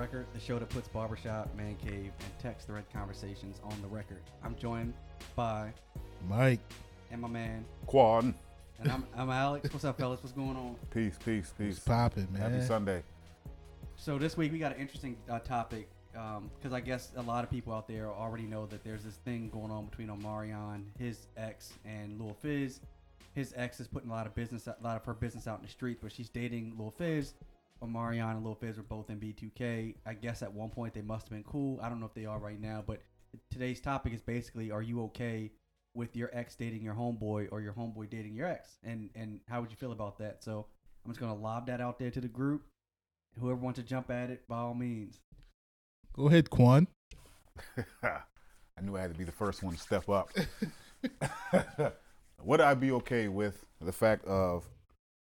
Record, the show that puts barbershop, man cave, and text thread conversations on the record. I'm joined by Mike. and my man, Quan. and I'm, I'm Alex. What's up, fellas? What's going on? Peace, peace, It's peace. popping, man. Happy Sunday. So this week we got an interesting uh, topic because I guess a lot of people out there already know that there's this thing going on between Omarion, his ex, and Lil Fizz. His ex is putting a lot of business, a lot of her business out in the streets, but she's dating Lil Fizz. Omarion and Lil Fizz were both in B2K. I guess at one point they must have been cool. I don't know if they are right now, but today's topic is basically: Are you okay with your ex dating your homeboy or your homeboy dating your ex? And and how would you feel about that? So I'm just gonna lob that out there to the group. Whoever wants to jump at it, by all means. Go ahead, Quan. I knew I had to be the first one to step up. Would I be okay with the fact of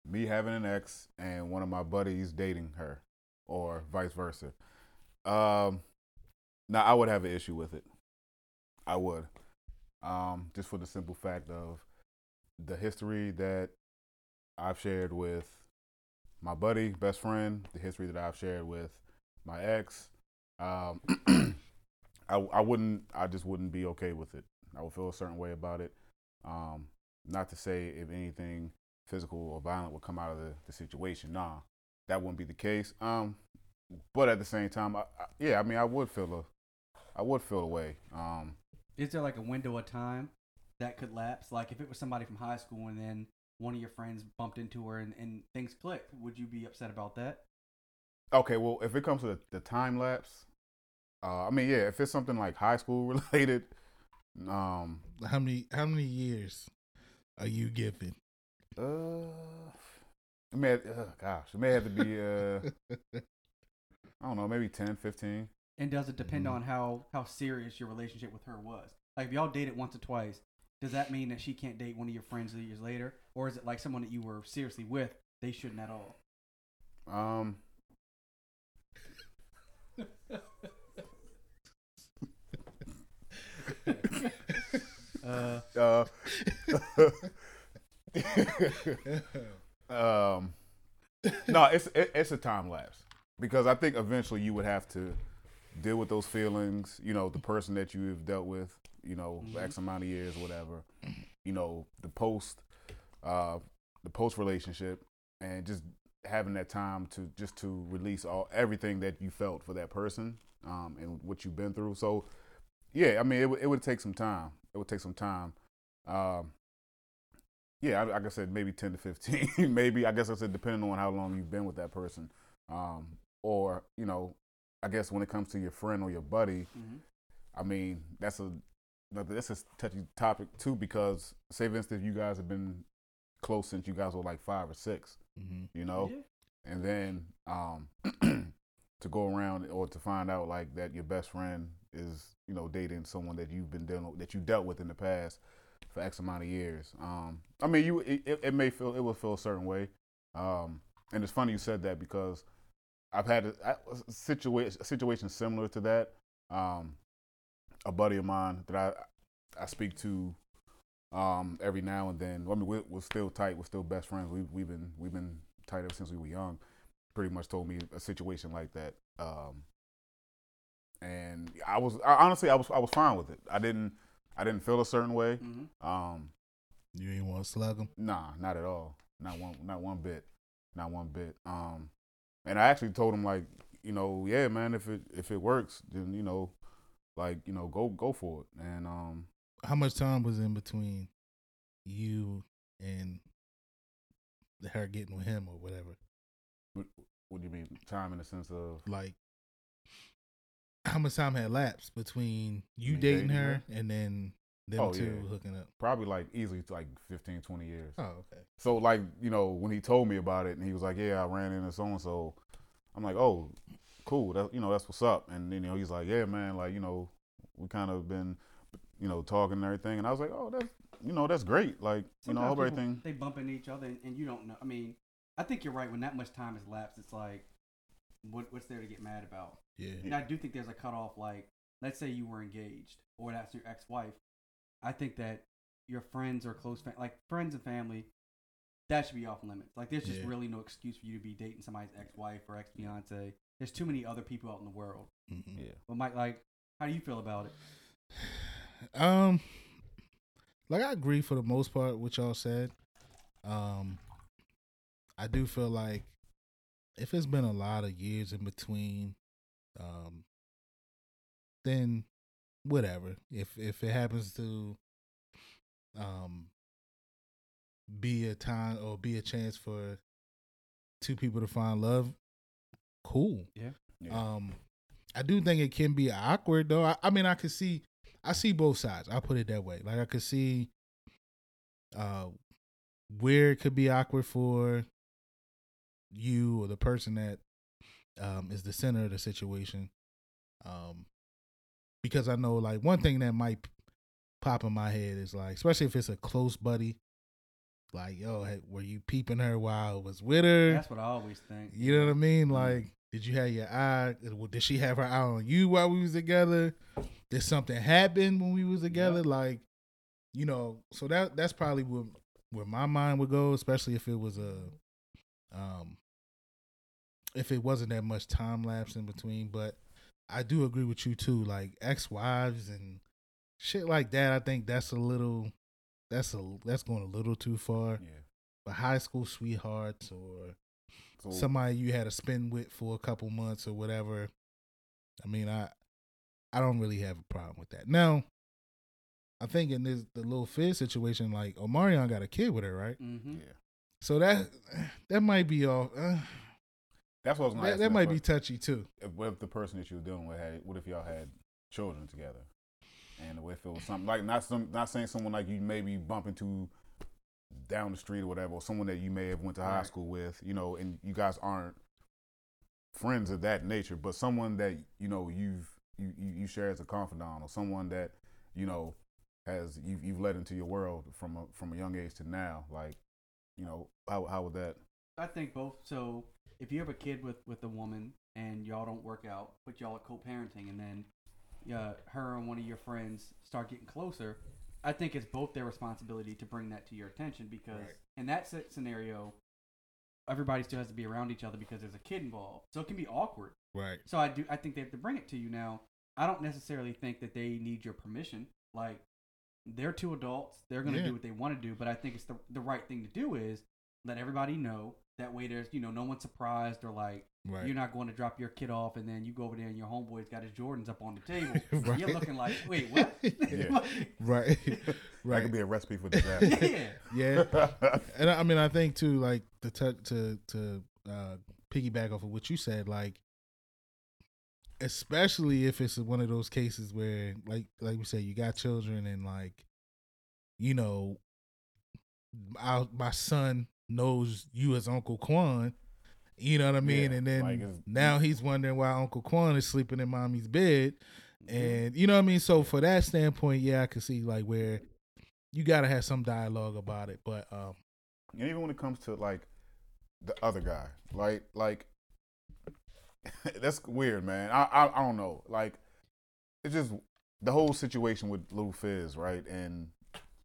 me having an ex and one of my buddies dating her, or vice versa? Um, now I would have an issue with it. I would, um, just for the simple fact of the history that I've shared with my buddy, best friend, the history that I've shared with my ex. Um, I, I wouldn't, I just wouldn't be okay with it. I would feel a certain way about it. Um, not to say if anything physical or violent would come out of the, the situation. Nah, that wouldn't be the case. Um, but at the same time, I, I, yeah, I mean, I would feel a, I would feel a way. Um, Is there like a window of time that could lapse? Like if it was somebody from high school and then one of your friends bumped into her and, and things clicked, would you be upset about that? Okay, well, if it comes to the, the time lapse, uh, I mean, yeah, if it's something like high school related, um, How many how many years are you giving? Uh, it may, uh, gosh, it may have to be, uh, I don't know, maybe 10, 15. And does it depend Mhm. on how how serious your relationship with her was? Like if y'all dated once or twice, does that mean that she can't date one of your friends years later, or is it like someone that you were seriously with? They shouldn't at all. Um, Uh, uh, um, no, it's it, it's a time lapse because I think eventually you would have to deal with those feelings. You know, the person that you've dealt with, you know, Mhm. X amount of years, whatever. You know, the post, uh, the post relationship, and just having that time to just to release all everything that you felt for that person, um, and what you've been through. So, yeah, I mean, it would it would take some time. It would take some time. Um, yeah, I, like I said, maybe ten to fifteen. maybe I guess I said depending on how long you've been with that person, um, or you know, I guess when it comes to your friend or your buddy, mhm. I mean that's a that's a touchy topic too because say for instance you guys have been close since you guys were like five or six, hmm you know, Yeah. and then um, to go around or to find out like that your best friend is you know dating someone that you've been dealing that you dealt with in the past for X amount of years. Um, I mean, you it, it- may feel it will feel a certain way, um, and it's funny you said that because I've had a, a situation a situation similar to that. Um, a buddy of mine that I I speak to um, every now and then. I mean, we're, we're still tight. We're still best friends. We, we've been we've been tight ever since we were young. Pretty much told me a situation like that, um, and I was I, honestly I was I was fine with it. I didn't I didn't feel a certain way. Mhm. Um, You ain't want to slug him. Nah, not at all. Not one. Not one bit. Not one bit. Um, and I actually told him like, you know, yeah, man, if it if it works, then you know, like you know, go go for it. And um, How much time was in between you and her getting with him or whatever? what, what do you mean time in the sense of? Like, how much time had lapsed between you Me dating, dating her, her? and then them Oh, two yeah. hooking up? Probably like easily like 15, 20 years. Oh, okay. So like you know when he told me about it and he was like, yeah, I ran into so and so. I'm like, oh, cool. That you know that's what's up. And then you know he's like, yeah, man, like you know we kind of been you know talking and everything. And I was like, oh, that's you know that's great. Like you know I hope people, everything. they bump into each other and, and you don't know. I mean, I think you're right. When that much time has lapsed, it's like, what, what's there to get mad about? Yeah. And I do think there's a cutoff. Like, let's say you were engaged or that's your ex-wife. I think that your friends or close, fa- like friends and family, that should be off limits. Like, there's just Yeah. really no excuse for you to be dating somebody's ex-wife or ex-fiance there's too many other people out in the world. Mhm. Yeah. But Mike, like, how do you feel about it? Um, like I agree for the most part what y'all said. Um, I do feel like if it's been a lot of years in between, um, then whatever. If if it happens to, um, be a time or be a chance for two people to find love, cool. Yeah. Um, I do think it can be awkward though. I, I mean, I could see, I see both sides. I'll put it that way. Like I could see, uh, where it could be awkward for you or the person that um is the center of the situation. Um, because I know like one thing that might pop in my head is like, especially if it's a close buddy. Like, yo, hey, were you peeping her while I was with her? That's what I always think. You know what I mean? Mhm. Like, did you have your eye? Did she have her eye on you while we was together? Did something happen when we was together? Yep. Like, you know, so that that's probably where where my mind would go, especially if it was a, um, if it wasn't that much time lapse in between. But I do agree with you too. Like ex wives and shit like that. I think that's a little, that's a that's going a little too far. Yeah. But high school sweethearts or So somebody you had to spend with for a couple months or whatever. I mean, I I don't really have a problem with that. Now, I think in this the Lil Fizz situation, like Omarion got a kid with her, right? Mm-hmm. yeah. So that that might be off. Uh, That's what I was gonna that ask that might be touchy too. If, what if the person that you were dealing with had? What if y'all had children together? And what if it was something like not some not saying someone like you maybe bump into down the street or whatever, or someone that you may have went to high Right. school with, you know, and you guys aren't friends of that nature, but someone that you know you've you you, you share as a confidant, or someone that you know has you've you've led into your world from a from a young age to now, like you know how how would that? I think both. So if you have a kid with with a woman and y'all don't work out, but y'all are co-parenting, and then uh, her and one of your friends start getting closer, I think it's both their responsibility to bring that to your attention because Right. in that scenario, everybody still has to be around each other because there's a kid involved, so it can be awkward. Right. So I do. I think they have to bring it to you now. I don't necessarily think that they need your permission. Like they're two adults. They're gonna Yeah. do what they want to do. But I think it's the the right thing to do is let everybody know. That way, there's you know no one's surprised or like Right. you're not going to drop your kid off and then you go over there and your homeboy's got his Jordans up on the table. Right. You're looking like, wait, what? Yeah. right. That right. could be a recipe for disaster. yeah. yeah. and I I mean, I think too, like the to to to uh, piggyback off of what you said, like especially if it's one of those cases where, like, like we said, you got children and like, you know, our, my son knows you as Uncle Quan. You know what I mean? Yeah, and then like now he's wondering why Uncle Quan is sleeping in mommy's bed. And you know what I mean? So for that standpoint, yeah, I can see like where you gotta have some dialogue about it. But um And even when it comes to like the other guy, like like that's weird, man. I, I I don't know. Like it's just the whole situation with Lil Fizz, right? And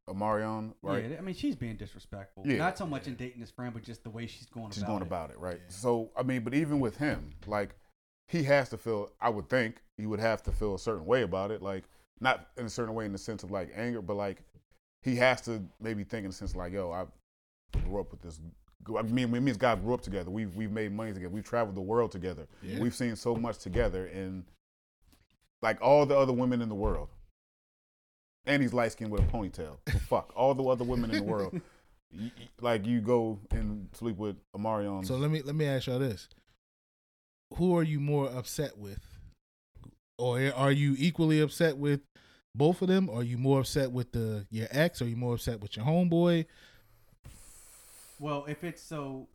Omarion, right? Yeah, I mean, she's being disrespectful. Yeah. Not so much in dating his friend, but just the way she's going about it. She's about going it. about it, right? Yeah. So I mean, but even with him, like he has to feel. I would think he would have to feel a certain way about it, like not in a certain way in the sense of like anger, but like he has to maybe think in the sense like, yo, I grew up with this. I mean, me and guy grew up together. We've we've made money together. We've traveled the world together. Yeah. We've seen so much together, and like all the other women in the world. And he's light skinned with a ponytail. So fuck all the other women in the world. Y- y- like you go and sleep with Omarion. so let me let me ask y'all this. Who are you more upset with? Or are you equally upset with both of them? Or are you more upset with the your ex? Or are you more upset with your homeboy? Well, if it's so,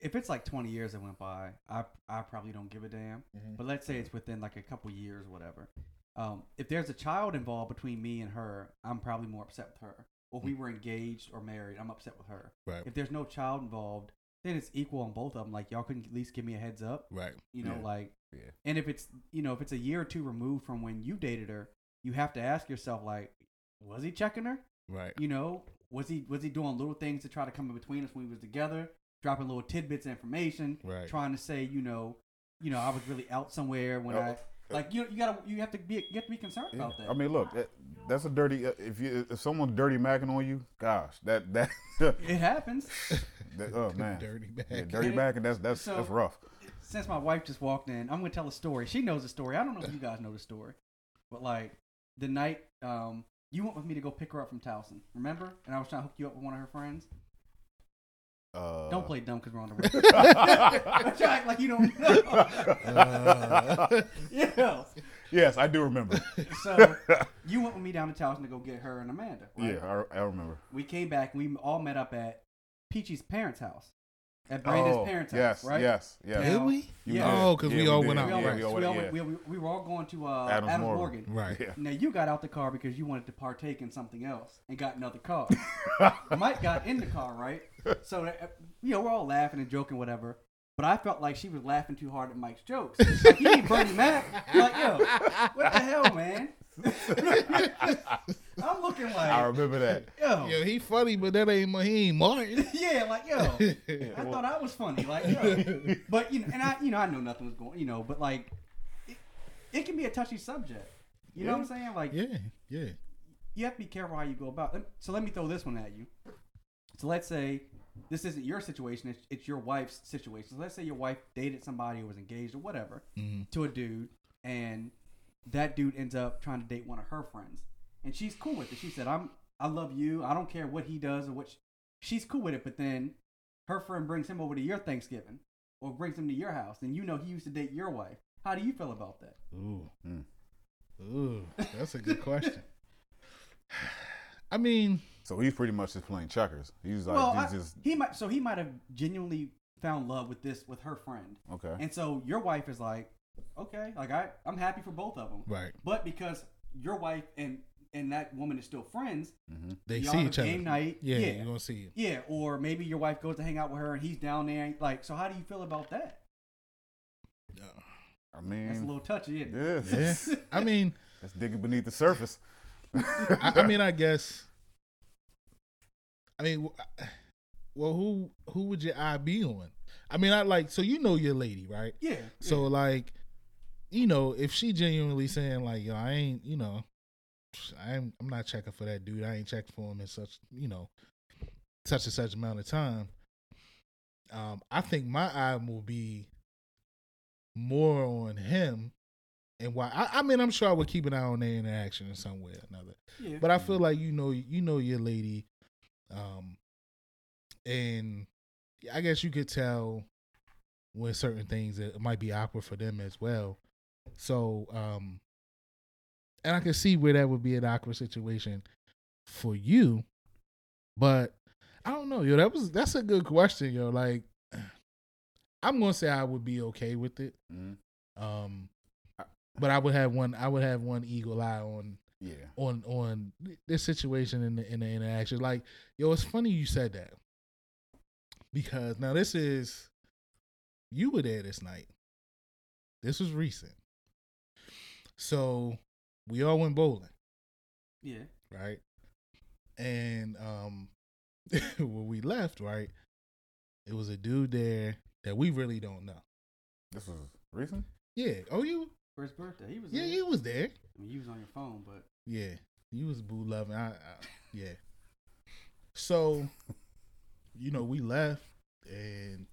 if it's like 20 years that went by, I I probably don't give a damn. Mhm. But let's say it's within like a couple years, whatever. Um, if there's a child involved between me and her, I'm probably more upset with her. Or if we were engaged or married, I'm upset with her. Right. If there's no child involved, then it's equal on both of them. Like y'all can at least give me a heads up, Right. you know, Yeah. like. yeah. And if it's you know if it's a year or two removed from when you dated her, you have to ask yourself like, was he checking her? Right. You know, was he was he doing little things to try to come in between us when we was together, dropping little tidbits of information, Right. trying to say, you know, you know I was really out somewhere when Oh, I like you you gotta you have to be you have to be concerned Yeah. about that. I mean, look, that, that's a dirty. Uh, if you if someone's dirty macking on you, gosh, that that, it happens. that oh man, Dirty bag. yeah, dirty macking. That's that's So- that's rough. Since my wife just walked in, I'm gonna tell a story. She knows the story. I don't know if you guys know the story, but like the night um you went with me to go pick her up from Towson, remember? And I was trying to hook you up with one of her friends. Uh, Don't play dumb because we're on the road. Don't you act like you don't know. Uh, yeah. Yes, I do remember. So you went with me down to Towson to go get her and Amanda. Right? yeah, I, I remember. We came back and we all met up at Peachy's parents' house. At Brandon's oh, parents' yes, house, right? yes, yes. Yeah. did we? You Yeah. did. Oh, 'cause we Yeah, all did. went out. We all, Yeah, went, we all we, went- all yeah. we, we, we were all going to uh, Adams Adams, Morgan. Morgan. Right. Yeah. Now you got out the car because you wanted to partake in something else and got another car. Mike got in the car, right? So uh, you know we're all laughing and joking, whatever. But I felt like she was laughing too hard at Mike's jokes. Like he ain't Bernie Mac. Like yo, what the hell, man? I'm looking like I remember that. yo, Yo, he funny, but that ain't he ain't Martin. yeah, like yo. I thought I was funny, like yo. But you know, and I, you know, I know nothing was going, you know, but like, it, it can be a touchy subject. You know what I'm saying? Like, yeah, yeah. you have to be careful how you go about. it. So let me throw this one at you. So let's say this isn't your situation; it's, it's your wife's situation. So let's say your wife dated somebody or was engaged or whatever Mhm. to a dude, and that dude ends up trying to date one of her friends, and she's cool with it. She said, "I'm, I love you. I don't care what he does or what." sh-" She's cool with it, but then her friend brings him over to your Thanksgiving or brings him to your house, and you know he used to date your wife. How do you feel about that? Ooh, Mm. ooh, that's a good question. I mean, So he's pretty much just playing checkers. He's like, well, he's I- just he might. So he might have genuinely found love with this with her friend, okay. and so your wife is like, okay, like I, I'm happy for both of them, right? but because your wife and and that woman is still friends, hmm They see have each other. game night, Yeah, yeah. you're gonna see him. Yeah, or maybe your wife goes to hang out with her and he's down there. Like, so how do you feel about that? I mean, That's a little touchy, isn't it? yeah, Yeah, I mean, that's digging beneath the surface. I, I mean, I guess. I mean, well, who who would your eye be on? I mean, I like so you know your lady, right? Yeah. So like, you know, if she genuinely saying like, yo, I ain't, you know, I am, I'm not checking for that dude. I ain't checking for him in such, you know, such and such amount of time. Um, I think my eye will be more on him and why. I, I mean, I'm sure I would keep an eye on their interaction in some way or another. yeah. But I feel like you know, you know your lady, um, and I guess you could tell when certain things that might be awkward for them as well. So, um, and I can see where that would be an awkward situation for you, but I don't know, yo. That was that's a good question, yo. Like, I'm gonna say I would be okay with it, Mhm. um, but I would have one. I would have one eagle eye on Yeah. on on this situation in the in the interaction. Like, yo, it's funny you said that because now this is you were there this night. This was recent, so we all went bowling, yeah. right? And um, when we left, right, it was a dude there that we really don't know. This was recent. Yeah. Oh, you? For his birthday, he was. Yeah, there. he was there. I mean, you was on your phone, but Yeah, he was boo loving. I, I yeah. So, you know, we left and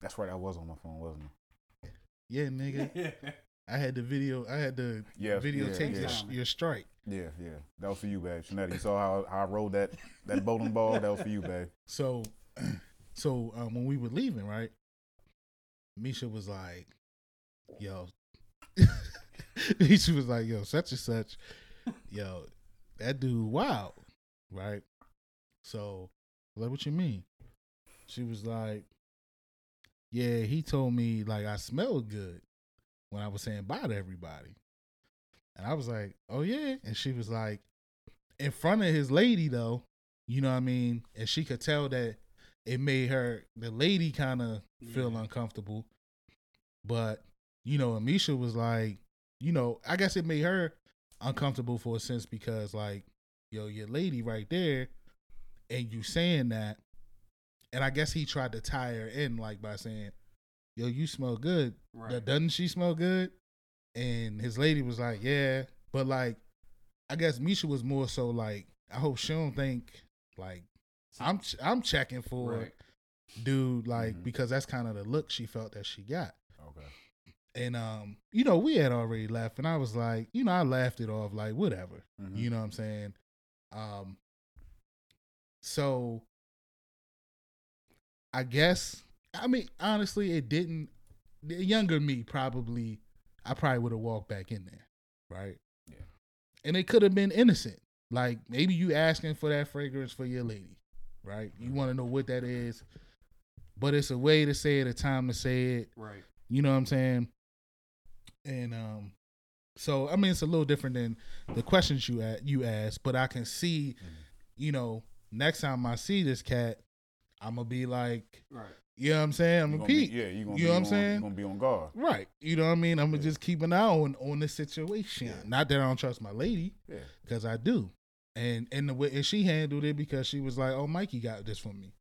That's right. I was on my phone, wasn't I? yeah, nigga, yeah. I had the video. I had the Yeah, videotape yeah, your, yeah. your strike. Yeah, yeah. That was for you, babe. Shanetti, you saw how, how I rolled that that bowling ball. That was for you, babe. So, so um, when we were leaving, right, Misha was like, "Yo," Misha was like, "Yo, such and such, yo, that dude, wow, right?" So, like, what you mean? She was like, "Yeah, he told me like I smelled good when I was saying bye to everybody," and I was like, "Oh yeah," and she was like, in front of his lady though, you know what I mean? And she could tell that it made her the lady kind of feel uncomfortable. But, you know, Amisha was like, you know, I guess it made her uncomfortable for a sense because like, yo, your lady right there and you saying that and I guess he tried to tie her in like by saying, yo, you smell good. Right. Doesn't she smell good? And his lady was like, yeah. But like, I guess Misha was more so like, I hope she don't think like I'm ch- I'm checking for Right. dude like Mhm. because that's kind of the look she felt that she got. And um, you know, we had already left, and I was like, you know, I laughed it off like whatever. Mhm. You know what I'm saying? Um so I guess I mean honestly it didn't the younger me probably I probably would have walked back in there, right? Yeah. And it could have been innocent. Like maybe you asking for that fragrance for your lady, right? You want to know what that is. But it's a way to say it, a time to say it. Right. You know what I'm saying? And um, so I mean, it's a little different than the questions you a- you asked, but I can see, you know, next time I see this cat, I'm gonna be like, Right. you know what I'm saying? I'm You gonna gonna be- yeah, you gonna You know what I'm on, saying? You gonna be on guard. right? You know what I mean? I'm gonna Yeah. just keep an eye on on the situation. Yeah. Not that I don't trust my lady, Yeah. because I do, and and the way and she handled it because she was like, oh, Mikey got this for me.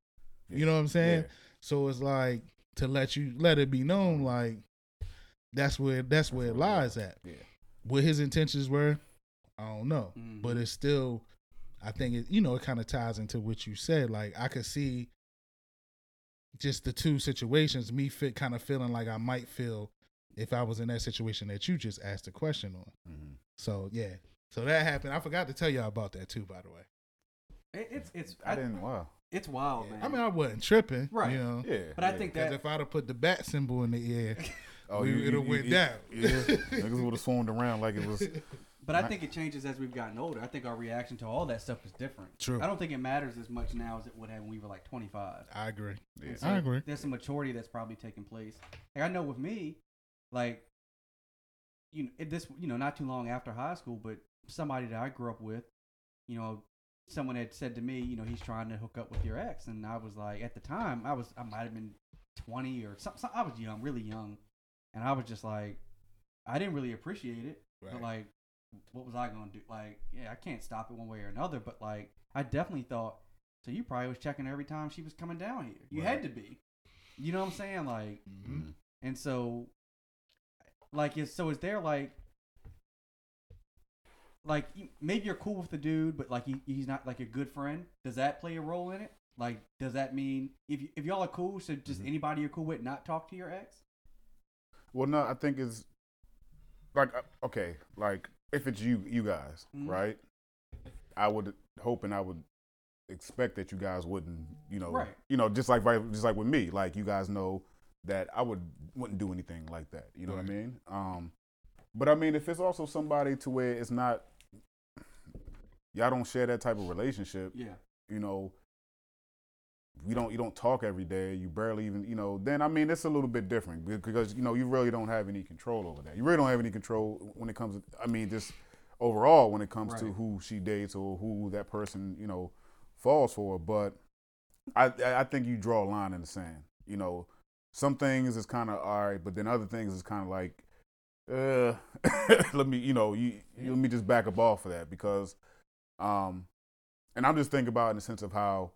yeah. You know what I'm saying? So it's like to let you let it be known, like that's where that's where it lies at. Yeah. What his intentions were, I don't know, Mhm. but it's still, I think it you know it kind of ties into what you said. Like I could see just the two situations, me fit kind of feeling like I might feel if I was in that situation that you just asked a question on. Mhm. So yeah, so that happened. I forgot to tell y'all about that too, by the way. It, it's it's I I, didn't. Wow. it's wild, man. I mean, I wasn't tripping, Right. You know, Yeah. but I yeah. think because that if I'd have put the bat symbol in the air. Oh, we- you, it'd you, have went you- down. Yeah, niggas would have swarmed around like it was. But I think it changes as we've gotten older. I think our reaction to all that stuff is different. True. I don't think it matters as much now as it would have when we were like 25. I agree. Yeah. So I agree. There's some maturity that's probably taking place. Like I know with me, like you know, it, this you know not too long after high school, but somebody that I grew up with, you know, someone had said to me, you know, he's trying to hook up with your ex, and I was like, at the time, I was I might have been 20 or something. I was young, really young, and I was just like, I didn't really appreciate it, but like, what was I gonna do? Like, yeah, I can't stop it one way or another, but like, I definitely thought. So you probably was checking every time she was coming down here. You had to be. You know what I'm saying? Like, Mhm. and so, like, is so is there like, like maybe you're cool with the dude, but like he, he's not like a good friend. Does that play a role in it? Like, does that mean if y- if y'all are cool, should just Mhm. anybody you're cool with not talk to your ex? Well, no, I think it's like uh, okay, like if it's you, you guys, Mhm. right? I would hope and I would expect that you guys wouldn't, you know, Right. you know, just like right- just like with me, like you guys know that I would wouldn't do anything like that. You know what I mean? Um, but I mean, if it's also somebody to where it's not, y'all don't share that type of relationship, Yeah. you know you don't you don't talk every day. You barely even you know then i mean it's a little bit different because you know you really don't have any control over that. You really don't have any control when it comes to, i mean just overall when it comes to who she dates or who that person you know falls for. But i i think you draw a line in the sand you know. Some things is kind of all right but then other things is kind of like uh let me you know you, you let me just back up off of that because um and i'm just thinking about in the sense of how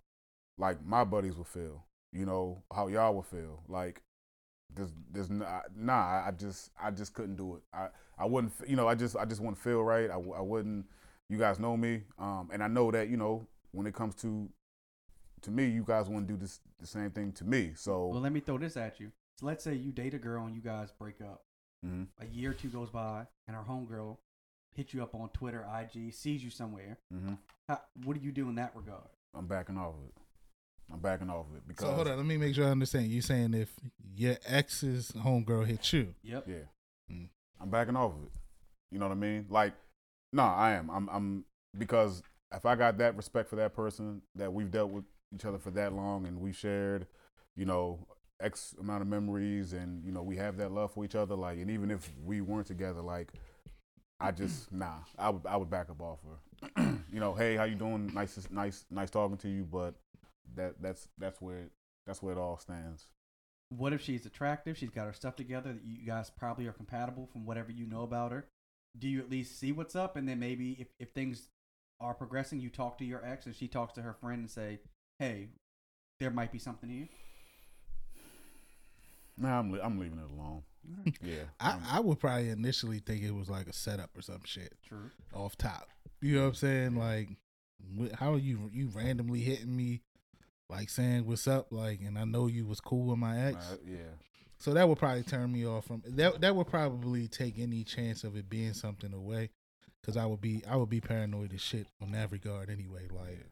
like my buddies would feel you know how y'all would feel like there's there's nah, nah i just i just couldn't do it i i wouldn't you know i just i just wouldn't feel right I, I wouldn't you guys know me um and i know that you know when it comes to to me you guys want to do this the same thing to me so Well, let me throw this at you. So let's say you date a girl and you guys break up. mhm. A year or two goes by, and her homegirl hits you up on Twitter, IG, sees you somewhere. Mhm. How, what do you do in that regard? i'm backing off of it i'm backing off of it because So hold on, let me make sure I understand. You saying if your ex's homegirl hit you, Yep. Yeah. Mm. I'm backing off of it. You know what I mean? Like, no, I am. I'm I'm because if I got that respect for that person that we've dealt with each other for that long and we shared, you know, X amount of memories and, you know, we have that love for each other, like and even if we weren't together, like I just nah. I would I would back up off her. you know, hey, how you doing? Nice nice nice talking to you, but that that's that's where that's where it all stands. What if she's attractive? She's got her stuff together. That you guys probably are compatible from whatever you know about her. Do you at least see what's up, and then maybe if, if things are progressing, you talk to your ex, and she talks to her friend and say, "Hey, there might be something here." Nah, I'm, le- I'm leaving it alone. Yeah. I, I'm- would probably initially think it was like a setup or some shit True. off top. You know what I'm saying? Like, how are you you randomly hitting me, like saying what's up, like, and I know you was cool with my ex, uh, yeah. so that would probably turn me off from that. That would probably take any chance of it being something away, because I would be I would be paranoid as shit on that regard anyway. Like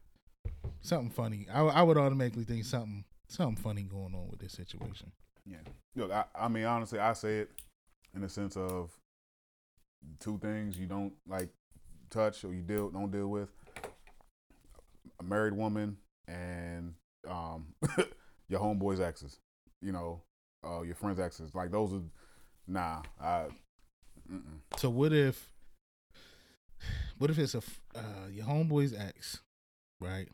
something funny, I I would automatically think something something funny going on with this situation. Yeah. Look, I, I mean, honestly, I say it in the sense of two things you don't like touch or you deal don't deal with: a married woman and um, your homeboy's exes. You know, uh, your friend's exes. Like those are nah. I. So what if, what if it's a uh, your homeboy's ex, right?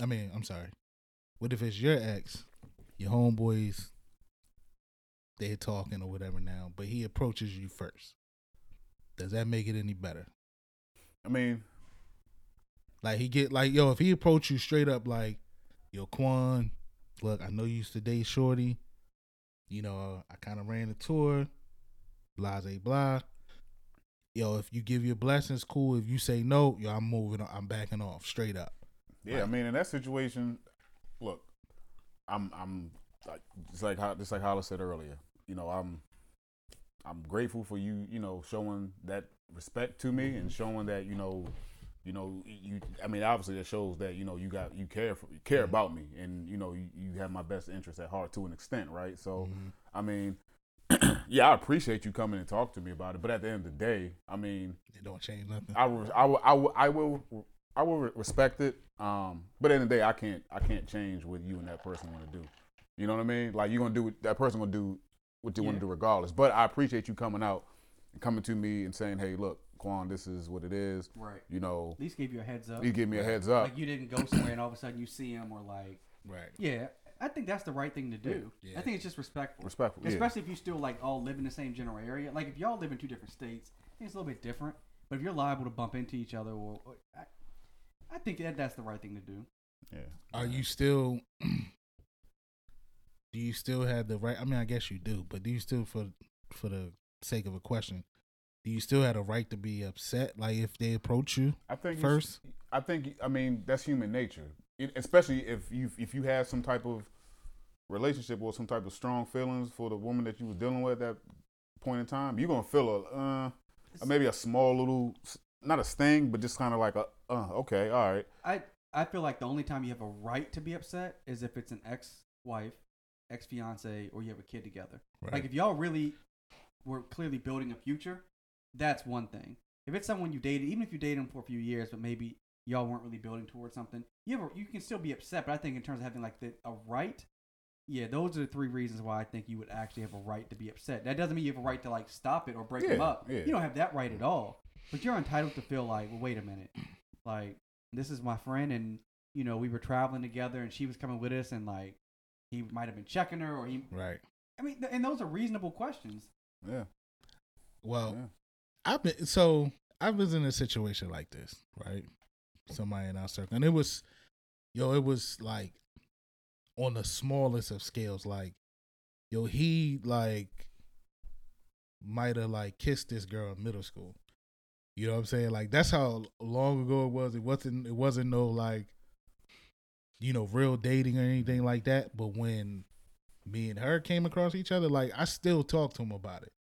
I mean, I'm sorry. What if it's your ex, your homeboy's, they're talking or whatever now, but he approaches you first? Does that make it any better? I mean, Like he get like yo, if he approach you straight up like, yo, Quan, look, I know you used to date Shorty. You know, I kind of ran the tour, blah blah blah. Yo, if you give your blessings, cool. If you say no, yo, I'm moving. I'm backing off straight up. Yeah, I mean, in that situation, look, I'm I'm like just like just like Hollis said earlier. You know, I'm I'm grateful for you. You know, showing that respect to me and showing that you know, you know, you. I mean, obviously that shows that you know you got you care for you care about me and you know you, you have my best interest at heart to an extent, right? So, I mean. yeah, I appreciate you coming and talk to me about it, but at the end of the day, I mean, It don't change nothing. I will, I will, I will, I will, I will re- respect it. Um, but at the end of the day, I can't, I can't change what you and that person want to do. You know what I mean? Like you're gonna do that person gonna do what they want to do regardless. But I appreciate you coming out and coming to me and saying, "Hey, look, Quan, this is what it is." Right. You know, At least give you a heads up. you give me a heads up. Like you didn't go somewhere and all of a sudden you see him or like, Right. yeah. I think that's the right thing to do. Yeah. I think it's just respectful. Respectful, yeah. Especially if you still like all live in the same general area. Like if y'all live in two different states, I think it's a little bit different. But if you're liable to bump into each other, or, or I, I think that that's the right thing to do. Yeah. Are you still? do you still have the right? I mean, I guess you do, but do you still, for for the sake of a question, do you still have a right to be upset? Like if they approach you I think first? I think I mean that's human nature, it, especially if you if you have some type of relationship or some type of strong feelings for the woman that you was dealing with at that point in time. You're gonna feel a uh, maybe a small little not a sting, but just kind of like a uh, okay, all right, I I feel like the only time you have a right to be upset is if it's an ex-wife, ex-fiance, or you have a kid together. Right. Like if y'all really were clearly building a future, that's one thing. If it's someone you dated, even if you dated them for a few years, but maybe y'all weren't really building towards something, you have a, you can still be upset. But I think in terms of having like the, a right, yeah, those are the three reasons why I think you would actually have a right to be upset. That doesn't mean you have a right to like stop it or break them up. yeah. You don't have that right at all. But you're entitled to feel like, well, wait a minute, like this is my friend, and you know we were traveling together, and she was coming with us, and like he might have been checking her, or he. right. I mean, th- and those are reasonable questions. yeah, Well, yeah. I've been so I was in a situation like this, right? Somebody in our circle, and it was, yo, it was like on the smallest of scales. Like, yo, he like might have like kissed this girl in middle school. You know what I'm saying? Like that's how long ago it was. It wasn't. It wasn't no like, you know, real dating or anything like that. But when me and her came across each other, like I still talk to him about it.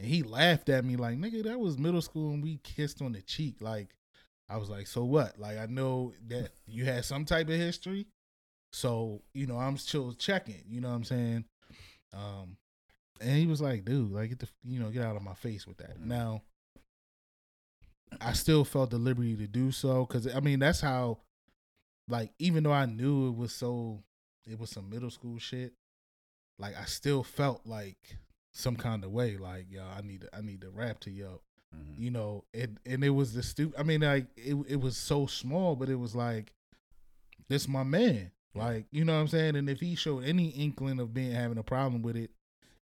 And he laughed at me like, nigga, that was middle school and we kissed on the cheek. Like, I was like, so what? Like, I know that you had some type of history. So, you know, I'm still checking, you know what I'm saying? Um, and he was like, dude, like, get the, you know, get out of my face with that. Now, I still felt the liberty to do so. Cause I mean, that's how, like, even though I knew it was so, it was some middle school shit, like, I still felt like, some kind of way like yo i need to i need to rap to yo. Mhm. you know and and it was the stupid i mean like it, it was so small but it was like this my man. Like you know what i'm saying? And if he showed any inkling of being having a problem with it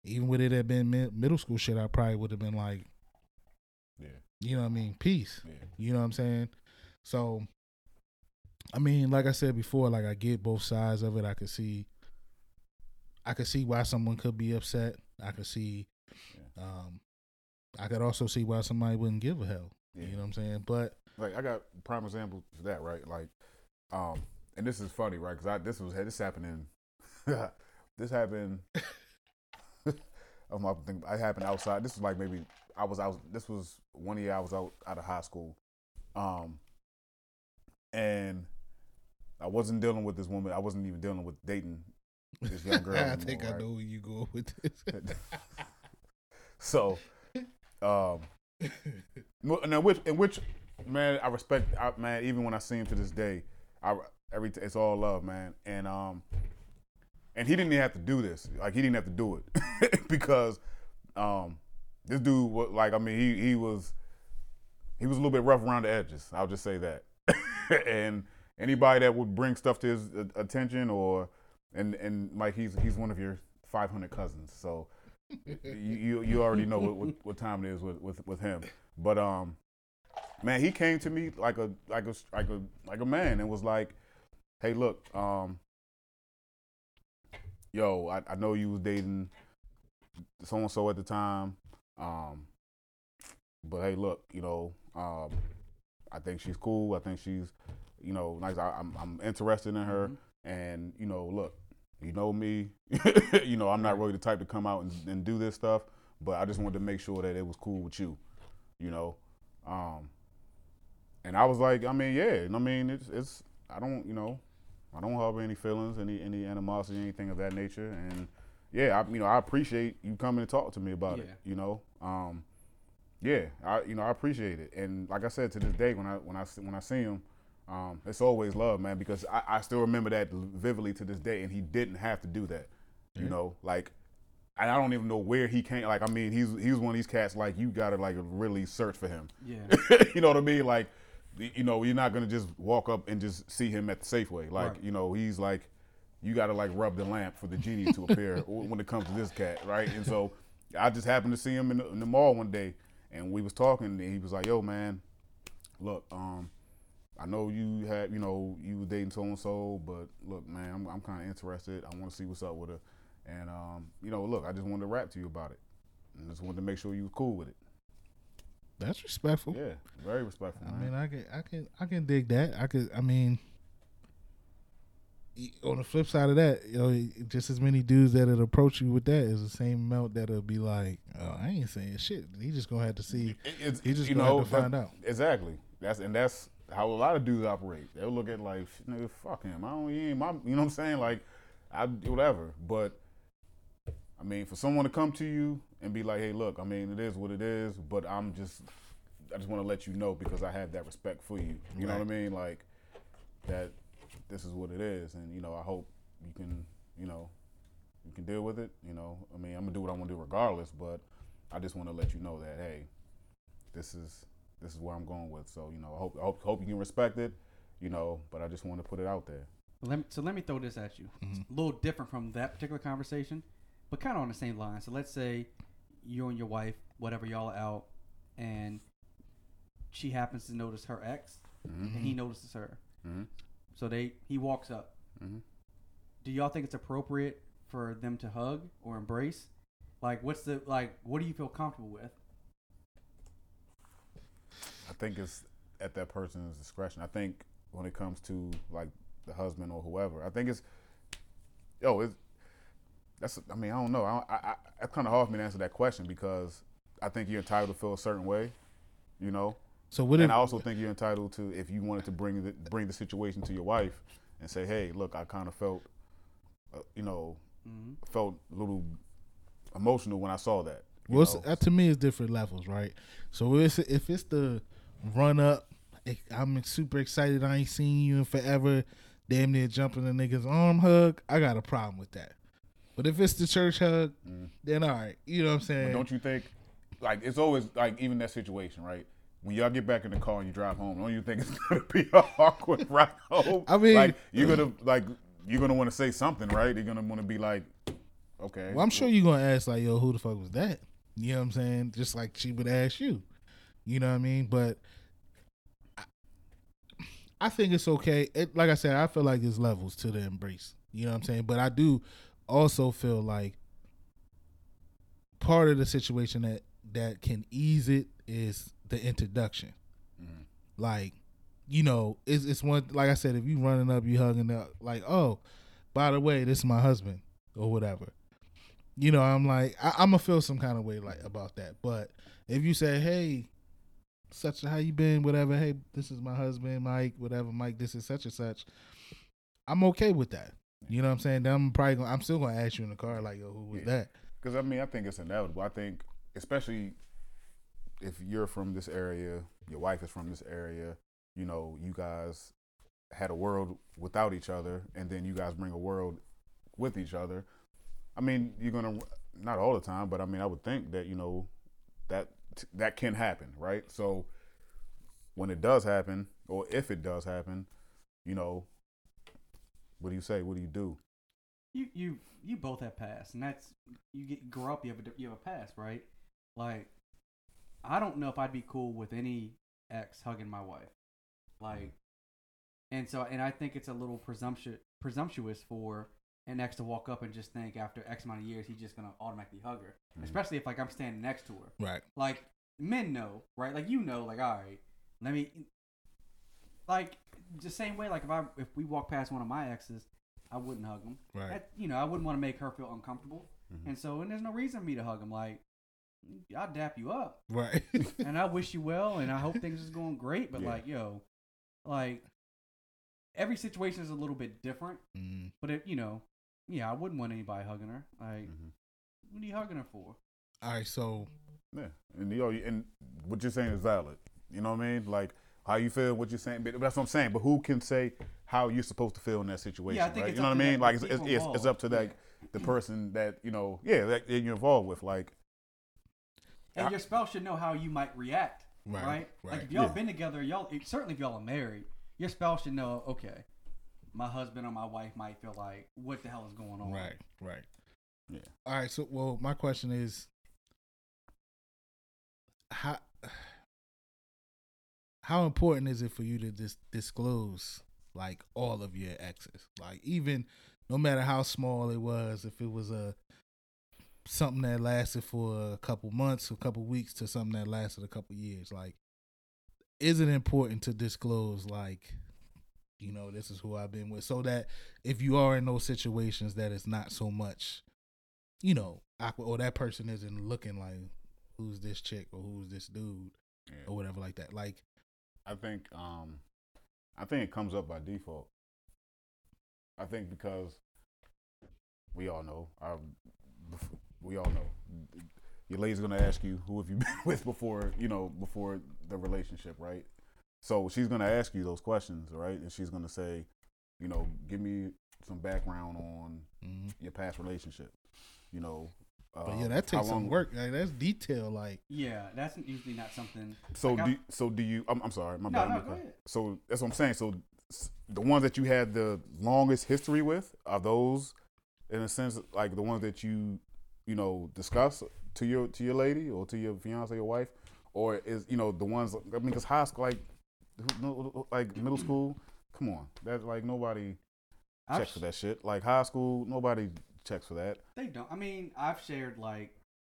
even with it had been middle school shit i probably would have been like yeah, you know what i mean? Peace. Yeah. you know what i'm saying? So i mean like i said before like i get both sides of it. I could see I could see why someone could be upset. I could see, um, I could also see why somebody wouldn't give a hell. Yeah. You know what I'm saying? But like I got prime example for that, right? Like, um, and this is funny, right? Because I this was this happened in this happened. I'm thinking I happened outside. This was like maybe I was out. This was one year I was out out of high school, um, and I wasn't dealing with this woman. I wasn't even dealing with dating this young girl. I think I right? know where you go with this. So, um, Now, which in which man I respect, I, man. Even when I see him to this day, I every it's all love, man. And um, and he didn't even have to do this. Like he didn't have to do it because um, this dude was like, I mean, he he was he was a little bit rough around the edges. I'll just say that. and anybody that would bring stuff to his attention or and and like he's he's one of your 500 cousins, so you you, already know what, what, what time it is with, with with him. But um, man, he came to me like a like a like a like a man and was like, "Hey, look, um, yo, I, I know you was dating so and so at the time, um, but hey, look, you know, um, I think she's cool. I think she's, you know, nice. I, I'm I'm interested in her, and you know, look, you know me, you know, I'm not really the type to come out and, and do this stuff, but I just wanted to make sure that it was cool with you, you know. Um, and I was like, I mean, yeah, and I mean, it's it's I don't, you know, I don't harbor any feelings, any any animosity, anything of that nature, and yeah, I you know, I appreciate you coming and talk to me about it, you know. Um, yeah, I you know I appreciate it, and like I said to this day, when I when I when I see him, um, it's always love, man, because I, I still remember that vividly to this day, and he didn't have to do that, you know, like. I don't even know where he came. Like, I mean, he's he was one of these cats. Like, you gotta like really search for him. Yeah. you know what I mean? Like, you know, you're not gonna just walk up and just see him at the Safeway. Like, Right. you know, he's like, you gotta like rub the lamp for the genie to appear when it comes to this cat, right? And so, I just happened to see him in the, in the mall one day, and we was talking, and he was like, "Yo, man, look, um, I know you had, you know, you were dating so and so, but look, man, I'm, I'm kind of interested. I want to see what's up with her, and um, you know, look, I just wanted to rap to you about it, and just wanted to make sure you was cool with it. That's respectful. Yeah, very respectful, I man. mean, I can, I can, I can dig that. I could, I mean, on the flip side of that, you know, just as many dudes that'll approach you with that is the same amount that'll be like, oh, I ain't saying shit. He just gonna have to see. It's, He just you gonna know have to find that- out. exactly. That's and that's how a lot of dudes operate. They'll look at like, nigga, fuck him. I don't, he ain't my, you know what I'm saying? Like, I whatever. But I mean, for someone to come to you and be like, hey, look, I mean, it is what it is, but I'm just, I just want to let you know because I have that respect for you. You know what I mean? Like that. This is what it is, and you know, I hope you can, you know, you can deal with it. You know, I mean, I'm gonna do what I'm gonna do regardless, but I just want to let you know that hey, this is this is where I'm going with. So you know, I hope I hope, hope you can respect it. You know, but I just want to put it out there. Let me, so let me throw this at you. It's a little different from that particular conversation, but kind of on the same line. So let's say you and your wife, whatever y'all are out, and she happens to notice her ex, Mhm. and he notices her. Mhm. So they he walks up. Mhm. Do y'all think it's appropriate for them to hug or embrace? Like, what's the like? What do you feel comfortable with? I think it's at that person's discretion. I think when it comes to like the husband or whoever, I think it's yo, it's that's. I mean, I don't know. I, I, I it's kind of hard for me to answer that question because I think you're entitled to feel a certain way. You know, So what if and I also think you're entitled to if you wanted to bring the bring the situation to your wife and say, hey, look, I kind of felt, uh, you know, Mm-hmm. felt a little emotional when I saw that. Well, it's, know? uh, to me, it's different levels, right? So it's, if it's the run up, I'm super excited. I ain't seen you in forever. Damn near jumping a nigga's arm hug. I got a problem with that. But if it's the church hug, mm. then all right. You know what I'm But saying? don't you think, like, it's always like even that situation, right? When y'all get back in the car and you drive home, don't you think it's gonna be an awkward ride home? I mean- like you're gonna like you're gonna want to say something, right? You're gonna want to be like, okay. well, I'm sure you're gonna ask like, "Yo, who the fuck was that?" You know what I'm saying? Just like she would ask you. You know what I mean? But I think it's okay. It, like I said, I feel like there's levels to the embrace. You know what I'm saying? But I do also feel like part of the situation that that can ease it is the introduction. Mhm. Like, you know, it's it's one like I said, if you running up, you hugging up, like, oh, by the way, this is my husband or whatever. You know, I'm like, I, I'm gonna feel some kind of way like about that. But if you say, hey, such how you been, whatever, hey, this is my husband, Mike, whatever, Mike, this is such and such. I'm okay with that. You know what I'm saying? Then I'm probably gonna, I'm still gonna ask you in the car like, yo, who was Yeah. that? Because I mean, I think it's inevitable. I think, especially if you're from this area, your wife is from this area. You know, you guys had a world without each other, and then you guys bring a world with each other. I mean, you're gonna not all the time, but I mean, I would think that you know that that can happen, right? So when it does happen, or if it does happen, you know, what do you say? What do you do? you you you both have past, and that's you get grow up. You have a you have a past, right? Like, I don't know if I'd be cool with any ex hugging my wife, like, and so and I think it's a little presumptuous presumptuous for an ex to walk up and just think after X amount of years he's just gonna automatically hug her, Mhm. especially if like I'm standing next to her. Right. Like men know, right? Like you know, like all right, let me. Like the same way, like if I if we walk past one of my exes, I wouldn't hug him. Right. That- you know, I wouldn't want to make her feel uncomfortable, Mhm. and so and there's no reason for me to hug him. Like I'll dap you up, Right. and I wish you well, and I hope things is going great. But Yeah. like yo, like every situation is a little bit different. Mm, But if you know, yeah, I wouldn't want anybody hugging her. Like, Mhm. what are you hugging her for? all right. So Yeah, and you know, and what you're saying is valid. You know what I mean? Like how you feel, what you're saying. But that's what I'm saying. But who can say how you're supposed to feel in that situation? Yeah, I think right? you know what I mean? Like it's, it's, it's, it's up to involved. like the person that you know, yeah, that you're involved with. Like, And I- your spouse should know how you might react, Right, right? right. Like if y'all Yeah. been together, y'all certainly if y'all are married, your spouse should know. Okay, my husband or my wife might feel like, what the hell is going on? right. Right. Yeah. All right. So well, my question is, how how important is it for you to dis- disclose like all of your exes? Like even no matter how small it was, if it was a something that lasted for a couple months, a couple weeks, to something that lasted a couple years, like is it important to disclose like you know this is who I've been with, so that if you are in those situations, that it's not so much, you know, awkward or that person isn't looking like who's this chick or who's this dude yeah. or whatever like that. Like I think, um, I think it comes up by default. I think because we all know, our, we all know, your lady's gonna ask you who have you been with before, you know, before the relationship, right? So she's gonna ask you those questions, right? And she's gonna say, you know, give me some background on mhm. your past relationship, you know. but uh, yeah, that how takes some work. Like, that's detail. Like Yeah, that's usually not something. So Like, do so do you? I'm, I'm sorry, my No, bad. no, I'm go ahead. So that's what I'm saying. So the ones that you had the longest history with are those, in a sense, like the ones that you, you know, discuss to your to your lady or to your fiance or wife, or is you know the ones? I mean, because high school, like, who- no- like middle school, come on, that's like nobody I've checks for that shit. Like high school, nobody checks for that. They don't. I mean, I've shared like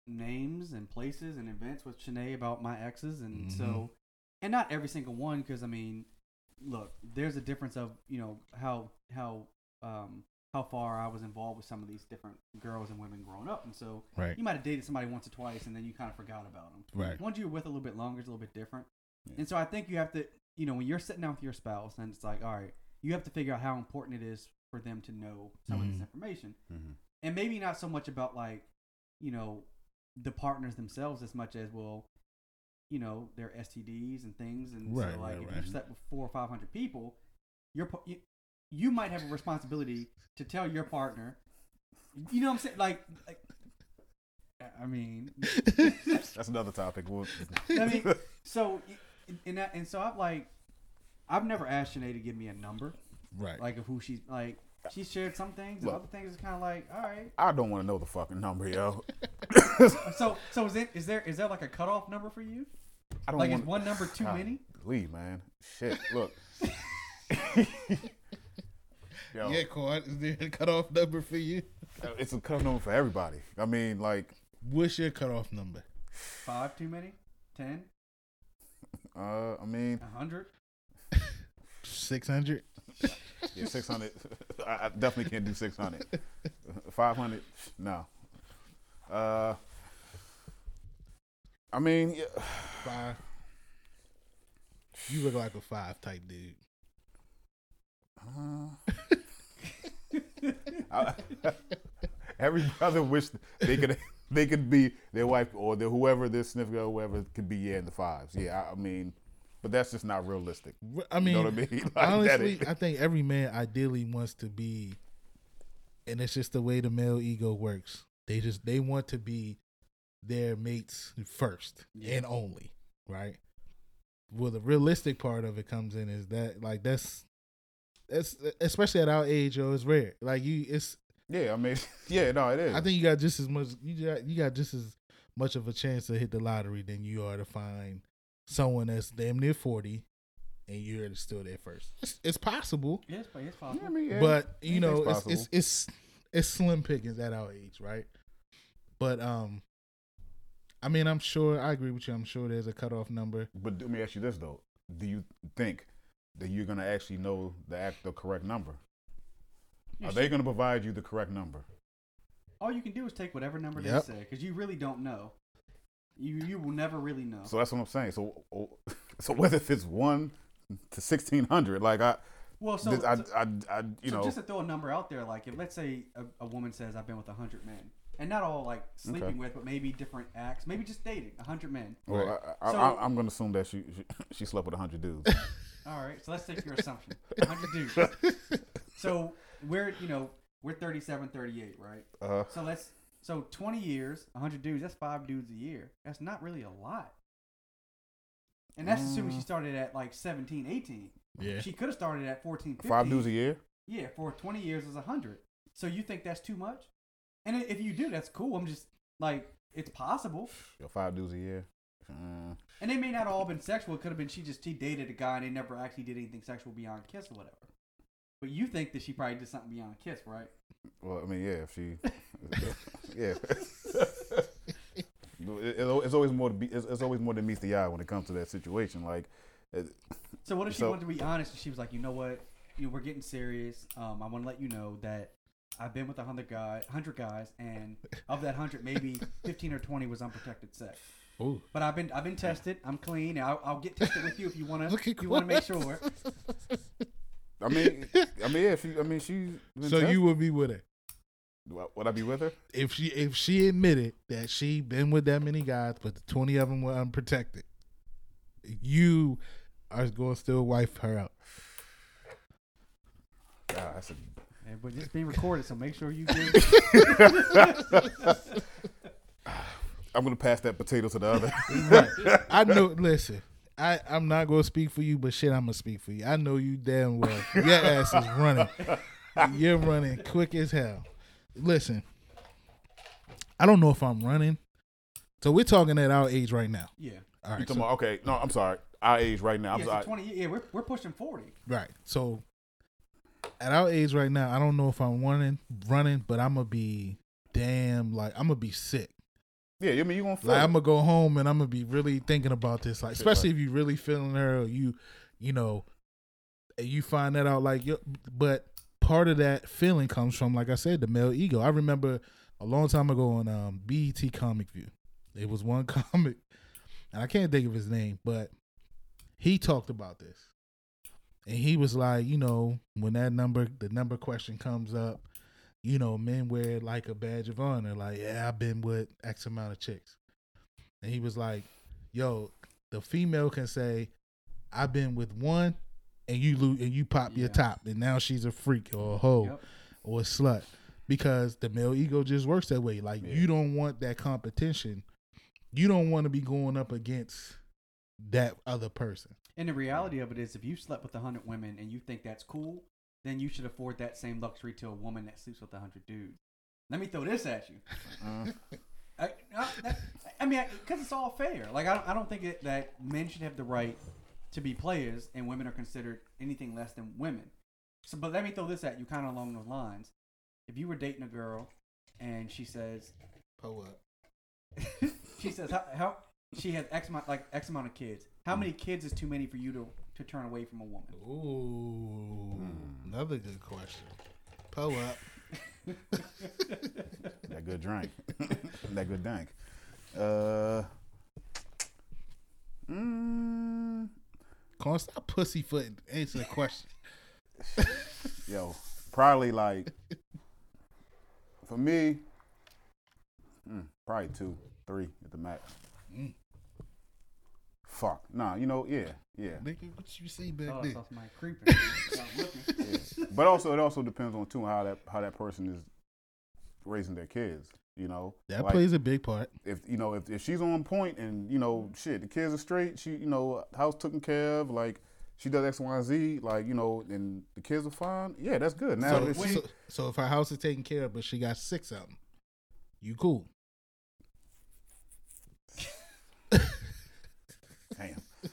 names and places and events with Shanae about my exes, and Mhm. so, and not every single one, because I mean, look, there's a difference of you know how how um how far I was involved with some of these different girls and women growing up, and so right, you might have dated somebody once or twice, and then you kind of forgot about them. right, Once you're with a little bit longer, it's a little bit different. Yeah. And so I think you have to, you know, when you're sitting down with your spouse, and it's like, all right, you have to figure out how important it is for them to know some of Mhm. this information Mm-hmm. and maybe not so much about like you know the partners themselves as much as well you know their STDs and things and Right, so like right, if right. you've slept with four or five hundred people you're you, you might have a responsibility to tell your partner you know what I'm saying like, like I mean That's another topic. We'll, I mean so and that and so I've like I've never asked Sinead to give me a number right. like of who she's like she shared some things and Look. other things is kind of like all right I don't want to know the fucking number, yo. So so is it is there is there like a cutoff number for you? I don't Like want is one number too God, many? Leave, man. Shit. Look. Yo, Yeah, Quan, is there a cutoff number for you? Uh, it's a cutoff number for everybody. I mean, like, What's your cutoff number? Five too many? Ten? Uh, I mean, A hundred? Six hundred. yeah, six hundred. I, I definitely can't do six hundred. Five hundred, no. Uh, I mean, yeah, Five. You look like a five type dude. uh, I- every brother wish they could they could be their wife or their whoever their significant or whoever could be yeah in the fives. Yeah, I, I mean, but that's just not realistic. I mean, you know what I mean? Like, honestly, I think every man ideally wants to be, and it's just the way the male ego works. They just they want to be their mates first Yeah. and only, right? Well, the realistic part of it comes in is that like that's that's especially at our age, yo, it's rare. Like you, it's Yeah, I mean, yeah, no, it is. I think you got just as much you got you got just as much of a chance to hit the lottery than you are to find someone that's damn near forty, and you're still there first. It's, it's possible, Yes, but it's Yeah, possible. I mean, yeah, but you know, it's, it's it's it's slim pickings at our age, right? But um, I mean, I'm sure I agree with you. I'm sure there's a cutoff number. But let me ask you this though: Do you think that you're gonna actually know the act the correct number? You Are should- they gonna provide you the correct number? All you can do is take whatever number Yep. they say, because you really don't know. You you will never really know. So that's what I'm saying. So, oh, so whether if it's one to sixteen hundred, like I, well, so, this- I, so- I, I, you so know, just to throw a number out there, like if let's say a, a woman says I've been with hundred men, and not all like sleeping Okay. with, but maybe different acts, maybe just dating hundred men. well, I, I, So- I, I'm gonna assume that she, she she slept with hundred dudes. All right, so let's take your assumption, hundred dudes. So we're you know we're 37, 38, right? Uh-huh. So let's so twenty years, hundred dudes. That's five dudes a year. That's not really a lot. And that's assuming she Mm. started at like 17, 18. Yeah, She could have started at 14, 15. five dudes a year. Yeah, for 20 years is 100. So you think that's too much? And if you do, that's cool. I'm just like, it's possible. Yo, five dudes a year. Uh, And they may not all been sexual. It could have been she just she dated a guy and they never actually did anything sexual beyond kiss or whatever. But you think that she probably did something beyond a kiss, right? well, I mean, yeah, if she, yeah. It- it- it's always more to be. It's, it's always more than meets the eye when it comes to that situation. Like, it, So what if she So- wanted to be honest and she was like, you know what, you know, we're getting serious. Um, I want to let you know that I've been with a hundred guy, hundred guys, and of that hundred, maybe fifteen or twenty was unprotected sex. Ooh. But I've been I've been tested. I'm clean. I'll, I'll get tested with you if you want to. You want to make sure. I mean, I mean, yeah. She, I mean, she. So you would be with her would, would I be with her? if she if she admitted that she been with that many guys, but the twenty of them were unprotected. You are going to still wife her out. God, that's a, Yeah, but it's being recorded, so make sure you do. I'm gonna pass that potato to the other. Right. I know. Listen, I I'm not gonna speak for you, but shit, I'm gonna speak for you. I know you damn well. Your ass is running. You're running quick as hell. Listen, I don't know if I'm running. So we're talking at our age right now. yeah. All You right. so- about, okay, no, I'm sorry. Our age right now. I'm yeah, sorry. 20. Yeah, we're, we're pushing 40. Right. So at our age right now, I don't know if I'm running, running, but I'm gonna be damn like I'm gonna be sick. Yeah, I mean, you gonna feel Like. I'm gonna go home and I'm gonna be really thinking about this. Like especially if you really feeling her, or you, you know, you find that out. Like, but part of that feeling comes from, like I said, the male ego. I remember a long time ago on um, BET Comic View, it was one comic, and I can't think of his name, but he talked about this. And he was like, you know, when that number, the number question comes up, you know, men wear it like a badge of honor. Like, yeah, I've been with X amount of chicks. And he was like, yo, the female can say, I've been with one, and you lose, and you pop your top, and now she's a freak or a hoe Yep. or a slut. Because the male ego just works that way. Like, Yeah. you don't want that competition. You don't want to be going up against that other person. And the reality of it is, if you slept with a 100 women and you think that's cool, then you should afford that same luxury to a woman that sleeps with a 100 dudes. Let me throw this at you. Uh, I, I, that- I mean, because it's all fair. Like, I don't, I don't think it, that men should have the right to be players and women are considered anything less than women. So, but let me throw this at you kind of along those lines. If you were dating a girl and she says Pull up. she says how, how she has X amount like X amount of kids. How many kids is too many for you to to turn away from a woman? Ooh, another good question. Pull up. That good drink. that good dank. Uh. Mm, Come on, stop pussyfooting. Answer the question. yo, probably like for me, mm, probably two, three at the max. Fuck. Nah, you know, yeah, yeah. Nigga, what you say back Oh, there? saw somebody creeping. So I'm looking. yeah. But also, it also depends on too how that how that person is raising their kids. You know, That Like, plays a big part. if you know if, if she's on point and you know shit, the kids are straight. She you know house taken care of. Like she does X, Y, and Z. Like you know, and the kids are fine. Yeah, that's good. Now So, if she, so, so if her house is taken care of, but she got six of them, you cool. Damn.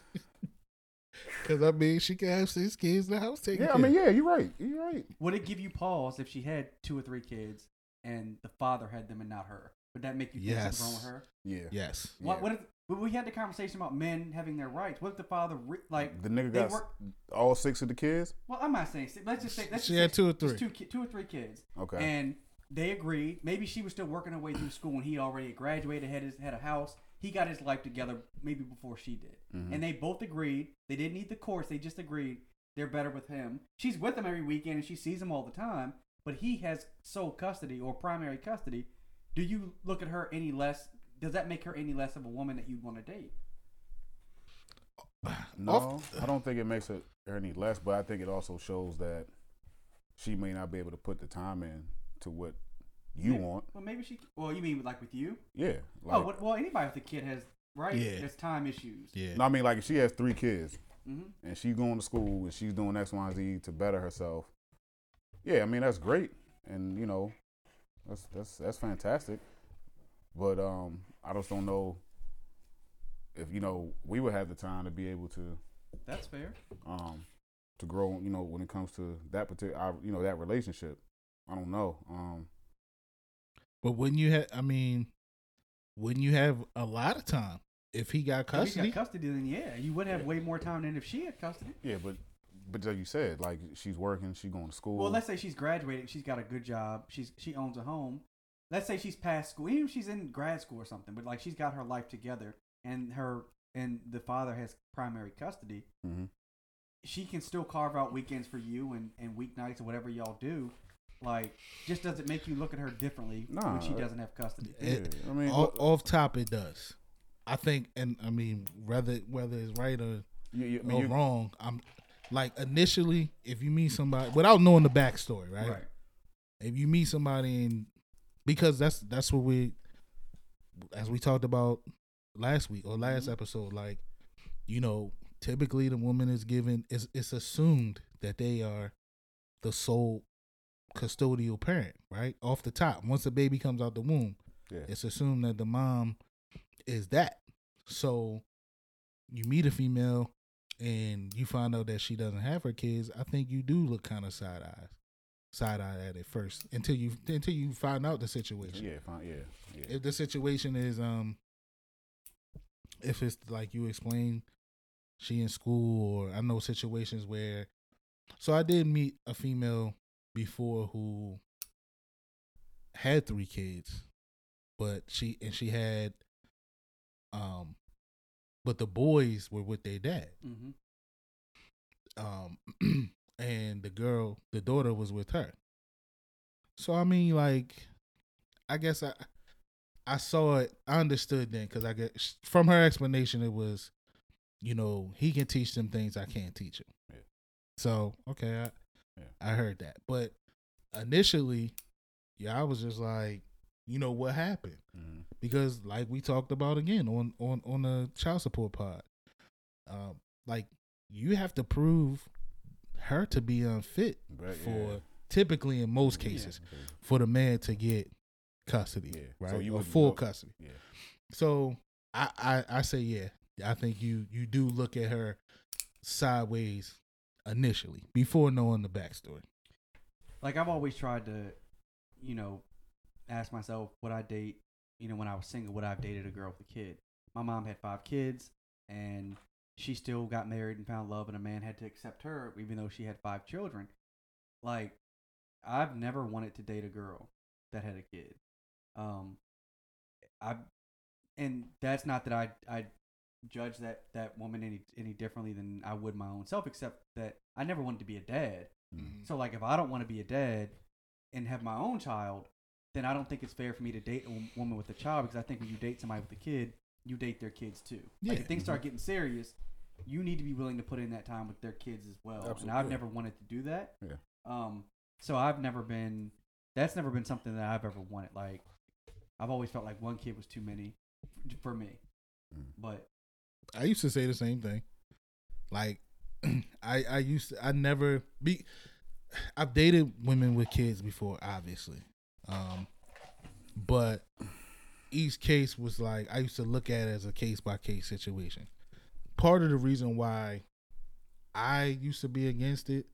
Because I mean, she can have six kids in the house taken Yeah, care I mean, of. yeah, you're right. You're right. Would it give you pause if she had two or three kids and the father had them and not her? Would that make you think something's wrong with her? Yeah. Yes. What, Yeah. what if but we had the conversation about men having their rights? What if the father re- like The nigga got work? all six of the kids. Well, I'm not saying. Let's just say let's She just had say two or just three. two, two or three kids, Okay. and they agreed. Maybe she was still working her way through school, and he already graduated, had his had a house. He got his life together maybe before she did, Mhm. and they both agreed. They didn't need the course. They just agreed they're better with him. She's with him every weekend, and she sees him all the time. But he has sole custody or primary custody. Do you look at her any less? Does that make her any less of a woman that you'd want to date? No, I don't think it makes her any less, but I think it also shows that she may not be able to put the time in to what you Maybe- want. Well, maybe she. Well, you mean like with you? Yeah. Like, oh, well, anybody with a kid has right. Yeah. There's time issues. Yeah. no, I mean, like if she has three kids hmm and she's going to school and she's doing X, Y, and Z to better herself. Yeah, I mean that's great, and you know, that's that's that's fantastic. But um, I just don't know if you know we would have the time to be able to That's fair. um to grow. You know, when it comes to that particular, you know, that relationship. I don't know. Um, But wouldn't you have? I mean, wouldn't you have a lot of time if he got If you custody? got custody, then yeah, you would have way more time than if she had custody. yeah, but but like you said, like she's working, she's going to school. Well, let's say she's graduated, she's got a good job, she's she owns a home. Let's say she's past school, even if she's in grad school or something, but like she's got her life together, and her and the father has primary custody. hmm She can still carve out weekends for you and and weeknights or whatever y'all do. Like, just doesn't make you look at her differently Nah, when she doesn't have custody. It- I mean, off, look- off top, it does. I think, and I mean, whether whether it's right or, you, you, I mean, or you- wrong, I'm like initially, if you meet somebody without knowing the backstory, right? Right. If you meet somebody and because that's that's what we, as we talked about last week or last Mhm. episode, like you know, typically the woman is given is it's assumed that they are the sole custodial parent, right? Off the top, once the baby comes out the womb, yeah. it's assumed that the mom is that. So you meet a female and you find out that she doesn't have her kids, I think you do look kind of side eyes, side eye at it first until you until you find out the situation. Yeah, fine. Yeah, yeah. If the situation is um, if it's like you explained, she in school, or I know situations where. So I did meet a female before who had three kids, but she and she had, um, but the boys were with their dad. Hmm um and the girl the daughter was with her. So i mean like i guess i i saw it i understood then because i get from her explanation it was you know he can teach them things i can't teach him. Yeah. so okay i Yeah. i heard that but initially yeah i was just like you know what happened Mhm. because like we talked about again on on on the child support pod um like you have to prove her to be unfit But, for yeah. typically in most Yeah. cases for the man to get custody Yeah. right So you or full know- custody Yeah. so I, I i say yeah i think you you do look at her sideways initially before knowing the backstory like I've always tried to, you know, ask myself, would I date? You know, when I was single, would I have dated a girl with a kid? My mom had five kids, and she still got married and found love, and a man had to accept her, even though she had five children. Like, I've never wanted to date a girl that had a kid. Um, I, and that's not that I I judge that that woman any any differently than I would my own self, except that I never wanted to be a dad. Mm. So like, if I don't want to be a dad and have my own child, then I don't think it's fair for me to date a woman with a child because I think when you date somebody with a kid, you date their kids too. Like if things start getting serious, you need to be willing to put in that time with their kids as well. And I've never wanted to do that. Yeah. Um. So I've never been. That's never been something that I've ever wanted. Like, I've always felt like one kid was too many for me. Mm. But I used to say the same thing. Like I I used to I never be I've dated women with kids before, obviously. Um but each case was like I used to look at it as a case by case situation. Part of the reason why I used to be against it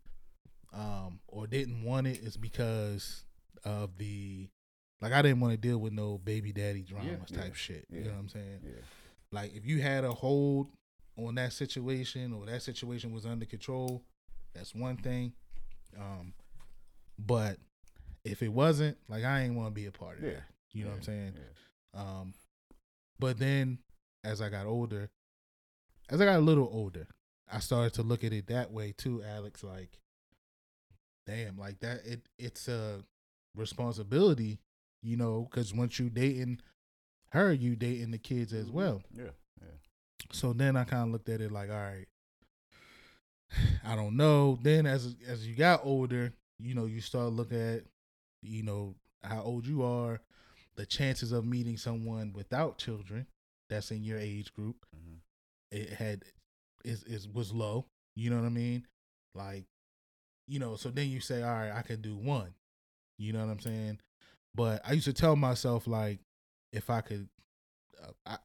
um or didn't want it is because of the like I didn't want to deal with no baby daddy dramas Yeah. type shit. You Yeah. know what I'm saying? Yeah. Like if you had a hold on that situation or that situation was under control, that's one thing. Um, but if it wasn't, like I ain't want to be a part of Yeah. that. You know what I'm saying? Yeah. Um, but then as I got older, as I got a little older, I started to look at it that way too, Alex. Like, damn, like that. It it's a responsibility, you know, because once you dating her, you dating the kids as well. Yeah. Yeah. So then I kind of looked at it like, all right, I don't know. Then as as you got older, you know, you start looking at, you know, how old you are, the chances of meeting someone without children that's in your age group. Mhm. It had is is was low. You know what I mean? Like, you know. So then you say, all right, I can do one. You know what I'm saying? But I used to tell myself like, if I could, uh, I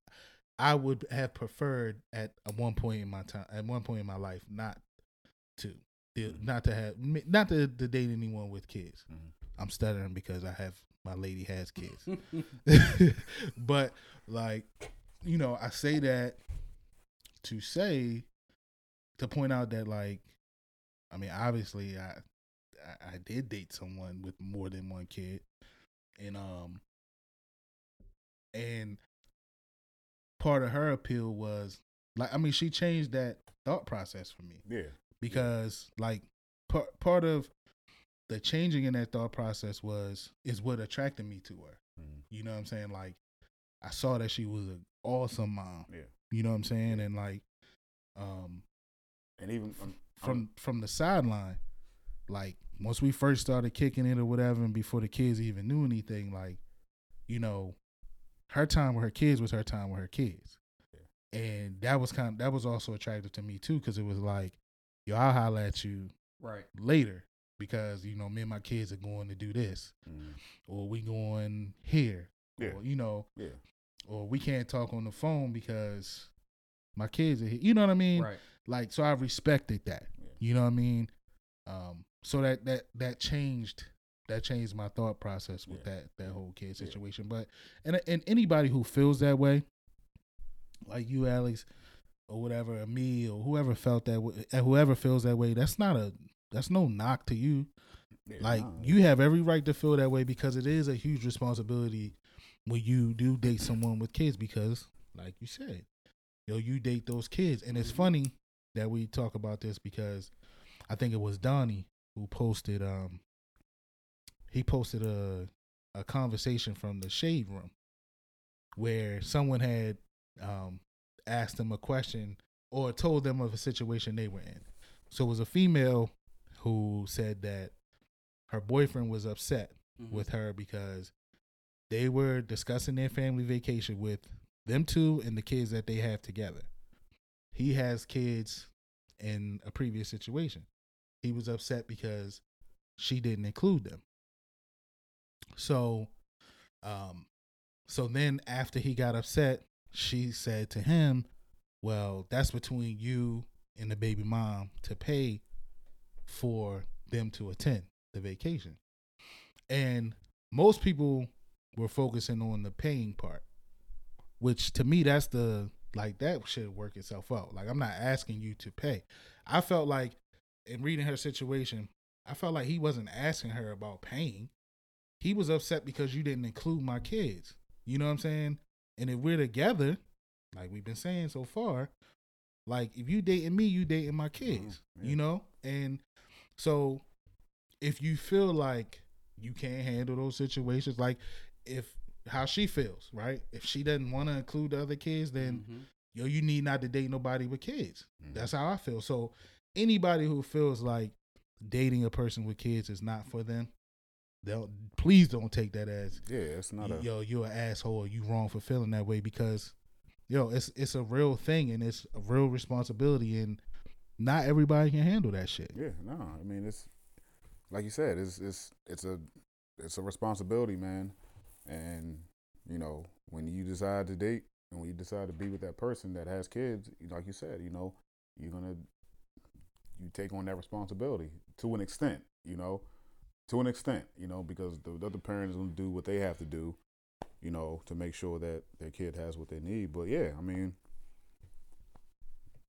I would have preferred at one point in my time, at one point in my life, not to, Mhm. not to have, not to, to date anyone with kids. Mhm. I'm stuttering because I have my lady has kids, but like, you know, I say that to say, to point out that like, I mean, obviously, I I, I did date someone with more than one kid, and um, and part of her appeal was like, I mean, she changed that thought process for me Yeah. because like part part of the changing in that thought process was is what attracted me to her. Mhm. You know what I'm saying? Like I saw that she was an awesome mom. Yeah. You know what I'm saying? And like um And even um, from from the sideline, like once we first started kicking it or whatever, and before the kids even knew anything, like you know, her time with her kids was her time with her kids, and that was kind that was also attractive to me too because it was like, yo, I'll holler at you right. later because you know me and my kids are going to do this Mhm. or we going here Yeah. or you know Yeah. or we can't talk on the phone because my kids are here. You know what I mean? Right. Like so I respected that. Yeah. You know what I mean? Um so that that that changed that changed my thought process with Yeah. that that whole kid Yeah. situation. But and and anybody who feels that way, like you, Alex, or whatever, or me, or whoever felt that way, whoever feels that way, that's not a that's no knock to you. Yeah, Like nah, you have every right to feel that way because it is a huge responsibility when you do date someone with kids because, like you said, yo, you date those kids, and it's Mhm. funny that we talk about this because I think it was Donnie who posted um he posted a a conversation from the shade room where someone had um asked them a question or told them of a situation they were in. So it was a female who said that her boyfriend was upset Mhm. with her because they were discussing their family vacation with them two and the kids that they have together. He has kids in a previous situation. He was upset because she didn't include them. So um so then after he got upset, she said to him, "Well, that's between you and the baby mom to pay for them to attend the vacation." And most people we're focusing on the paying part, which to me that's the like that should work itself out. Like I'm not asking you to pay. I felt like in reading her situation, I felt like he wasn't asking her about paying. He was upset because you didn't include my kids. You know what I'm saying? And if we're together, like we've been saying so far, like if you dating me, you dating my kids. Mhm, yeah. You know? And so if you feel like you can't handle those situations, like if how she feels, right? If she doesn't want to include the other kids, then Mhm. yo, you need not to date nobody with kids. Mhm. That's how I feel. So anybody who feels like dating a person with kids is not for them, they'll please don't take that as Yeah, it's not a. yo, you're an asshole you wrong for feeling that way because yo, it's it's a real thing and it's a real responsibility and not everybody can handle that shit. Yeah, no. I mean, it's like you said. It's it's it's a it's a responsibility, man. And you know, when you decide to date and when you decide to be with that person that has kids, like you said, you know, you're gonna you take on that responsibility to an extent. You know, to an extent. You know, because the other parent is gonna do what they have to do. You know, to make sure that their kid has what they need. But yeah, I mean.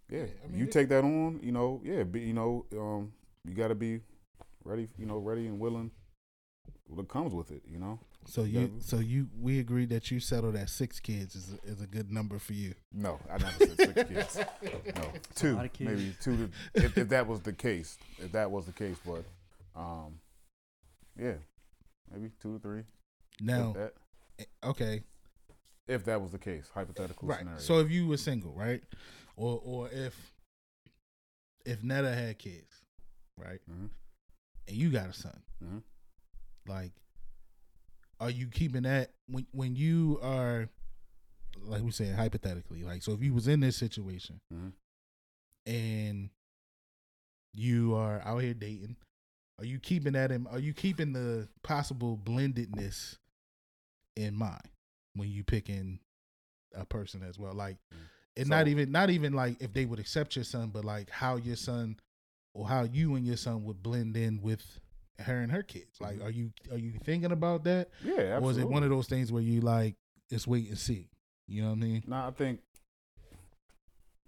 Yeah, I mean, you take that on, you know. Yeah, be, you know, um, you got to be ready, you know, ready and willing. What comes with it, you know. So you Yeah. so you we agreed that you settled at six kids is a, is a good number for you. No, I never said six kids. No, two, kids. maybe two. To, if, if that was the case, if that was the case, but, um, yeah, maybe two to three. Now, that, okay, if that was the case, hypothetical right. scenario. So if you were single, right, or or if if Netta had kids, right, hmm and you got a son, hmm like, are you keeping that when when you are, like we said hypothetically, like so if you was in this situation hmm and you are out here dating, are you keeping that in? Are you keeping the possible blendedness in mind when you picking a person as well? Like, and not even not even like if they would accept your son, but like how your son or how you and your son would blend in with her and her kids. Like, Mhm. are you are you thinking about that, Yeah, absolutely. or is it one of those things where you like just wait and see? You know what I mean? No, I think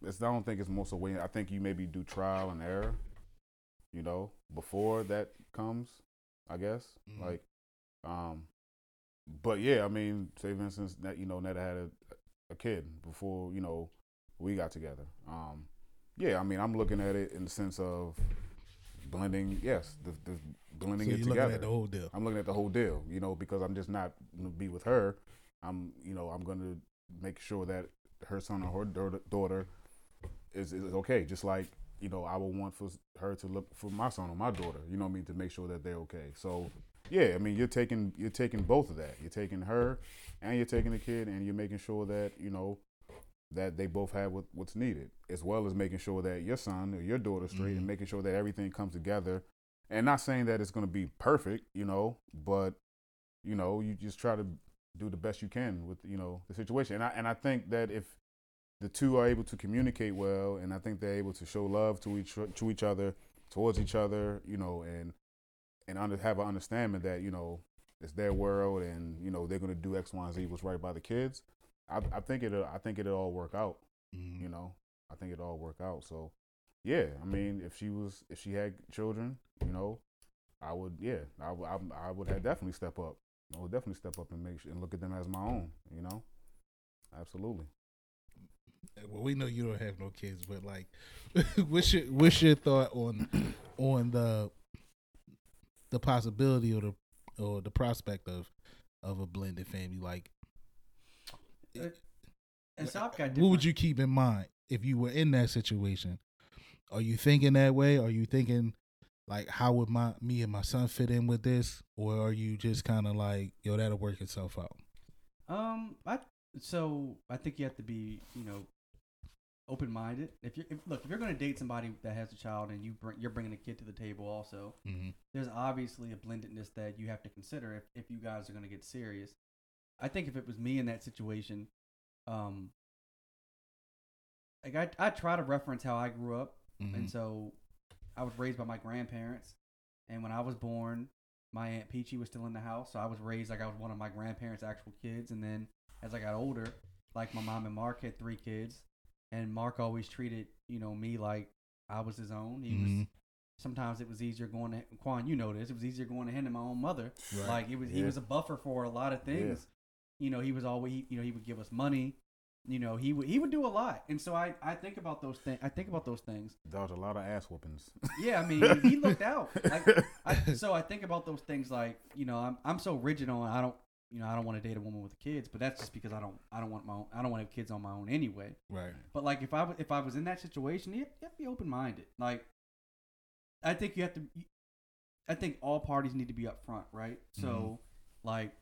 it's. I don't think it's most of way. I think you maybe do trial and error. You know, before that comes, I guess. Mhm. Like, um, but yeah, I mean, say for instance, that you know, Netta had a, a kid before you know we got together. Um, yeah, I mean, I'm looking at it in the sense of blending. Yes, the, the blending So it you're together. looking at the whole deal. I'm looking at the whole deal, you know, because I'm just not gonna be with her. I'm, you know, I'm gonna make sure that her son or her daughter is is okay. Just like you know, I would want for her to look for my son or my daughter. You know what I mean to make sure that they're okay. So, yeah, I mean, you're taking you're taking both of that. You're taking her, and you're taking the kid, and you're making sure that you know that they both have what, what's needed, as well as making sure that your son or your daughter's straight, Mhm. and making sure that everything comes together. And not saying that it's going to be perfect, you know, but you know, you just try to do the best you can with you know the situation. And I and I think that if the two are able to communicate well, and I think they're able to show love to each to each other, towards each other, you know, and and under, have an understanding that you know it's their world, and you know they're going to do X, Y, and Z what's right by the kids. I, I think it. I think it'll all work out. Mhm. You know, I think it'll all work out. So, yeah, I mean, if she was, if she had children, you know, I would, yeah, I would, I, I would have definitely step up. I would definitely step up and make sure and look at them as my own. You know, absolutely. Well, we know you don't have no kids, but like, what's your what's your thought on on the the possibility or the or the prospect of of a blended family? Like, got what would you keep in mind if you were in that situation? Are you thinking that way? Are you thinking like how would my me and my son fit in with this, or are you just kind of like yo that'll work itself out? Um, I so I think you have to be, you know, open minded. If you if, look, if you're going to date somebody that has a child and you bring you're bringing a kid to the table, also, Mm-hmm. there's obviously a blendedness that you have to consider if if you guys are going to get serious. I think if it was me in that situation, um, like I I try to reference how I grew up, Mm-hmm. and so I was raised by my grandparents, and when I was born, my aunt Peachy was still in the house, so I was raised like I was one of my grandparents' actual kids. And then as I got older, like my mom and Mark had three kids, and Mark always treated you know me like I was his own. He was Mhm. sometimes it was easier going to Quan. You know this. It was easier going to him than my own mother. Right. Like it was, he was a buffer for a lot of things. You know, he was always, you know, he would give us money. You know, he would he would do a lot, and so I I think about those things. I think about those things. There was a lot of ass whoopings. Yeah, I mean, he looked out. Like, I, so I think about those things like you know I'm I'm so rigid on I don't you know I don't want to date a woman with kids, but that's just because I don't I don't want my own, I don't want to have kids on my own anyway. Right. But like if I was if I was in that situation, you have, to be open minded. Like I think you have to. I think all parties need to be upfront, right? So like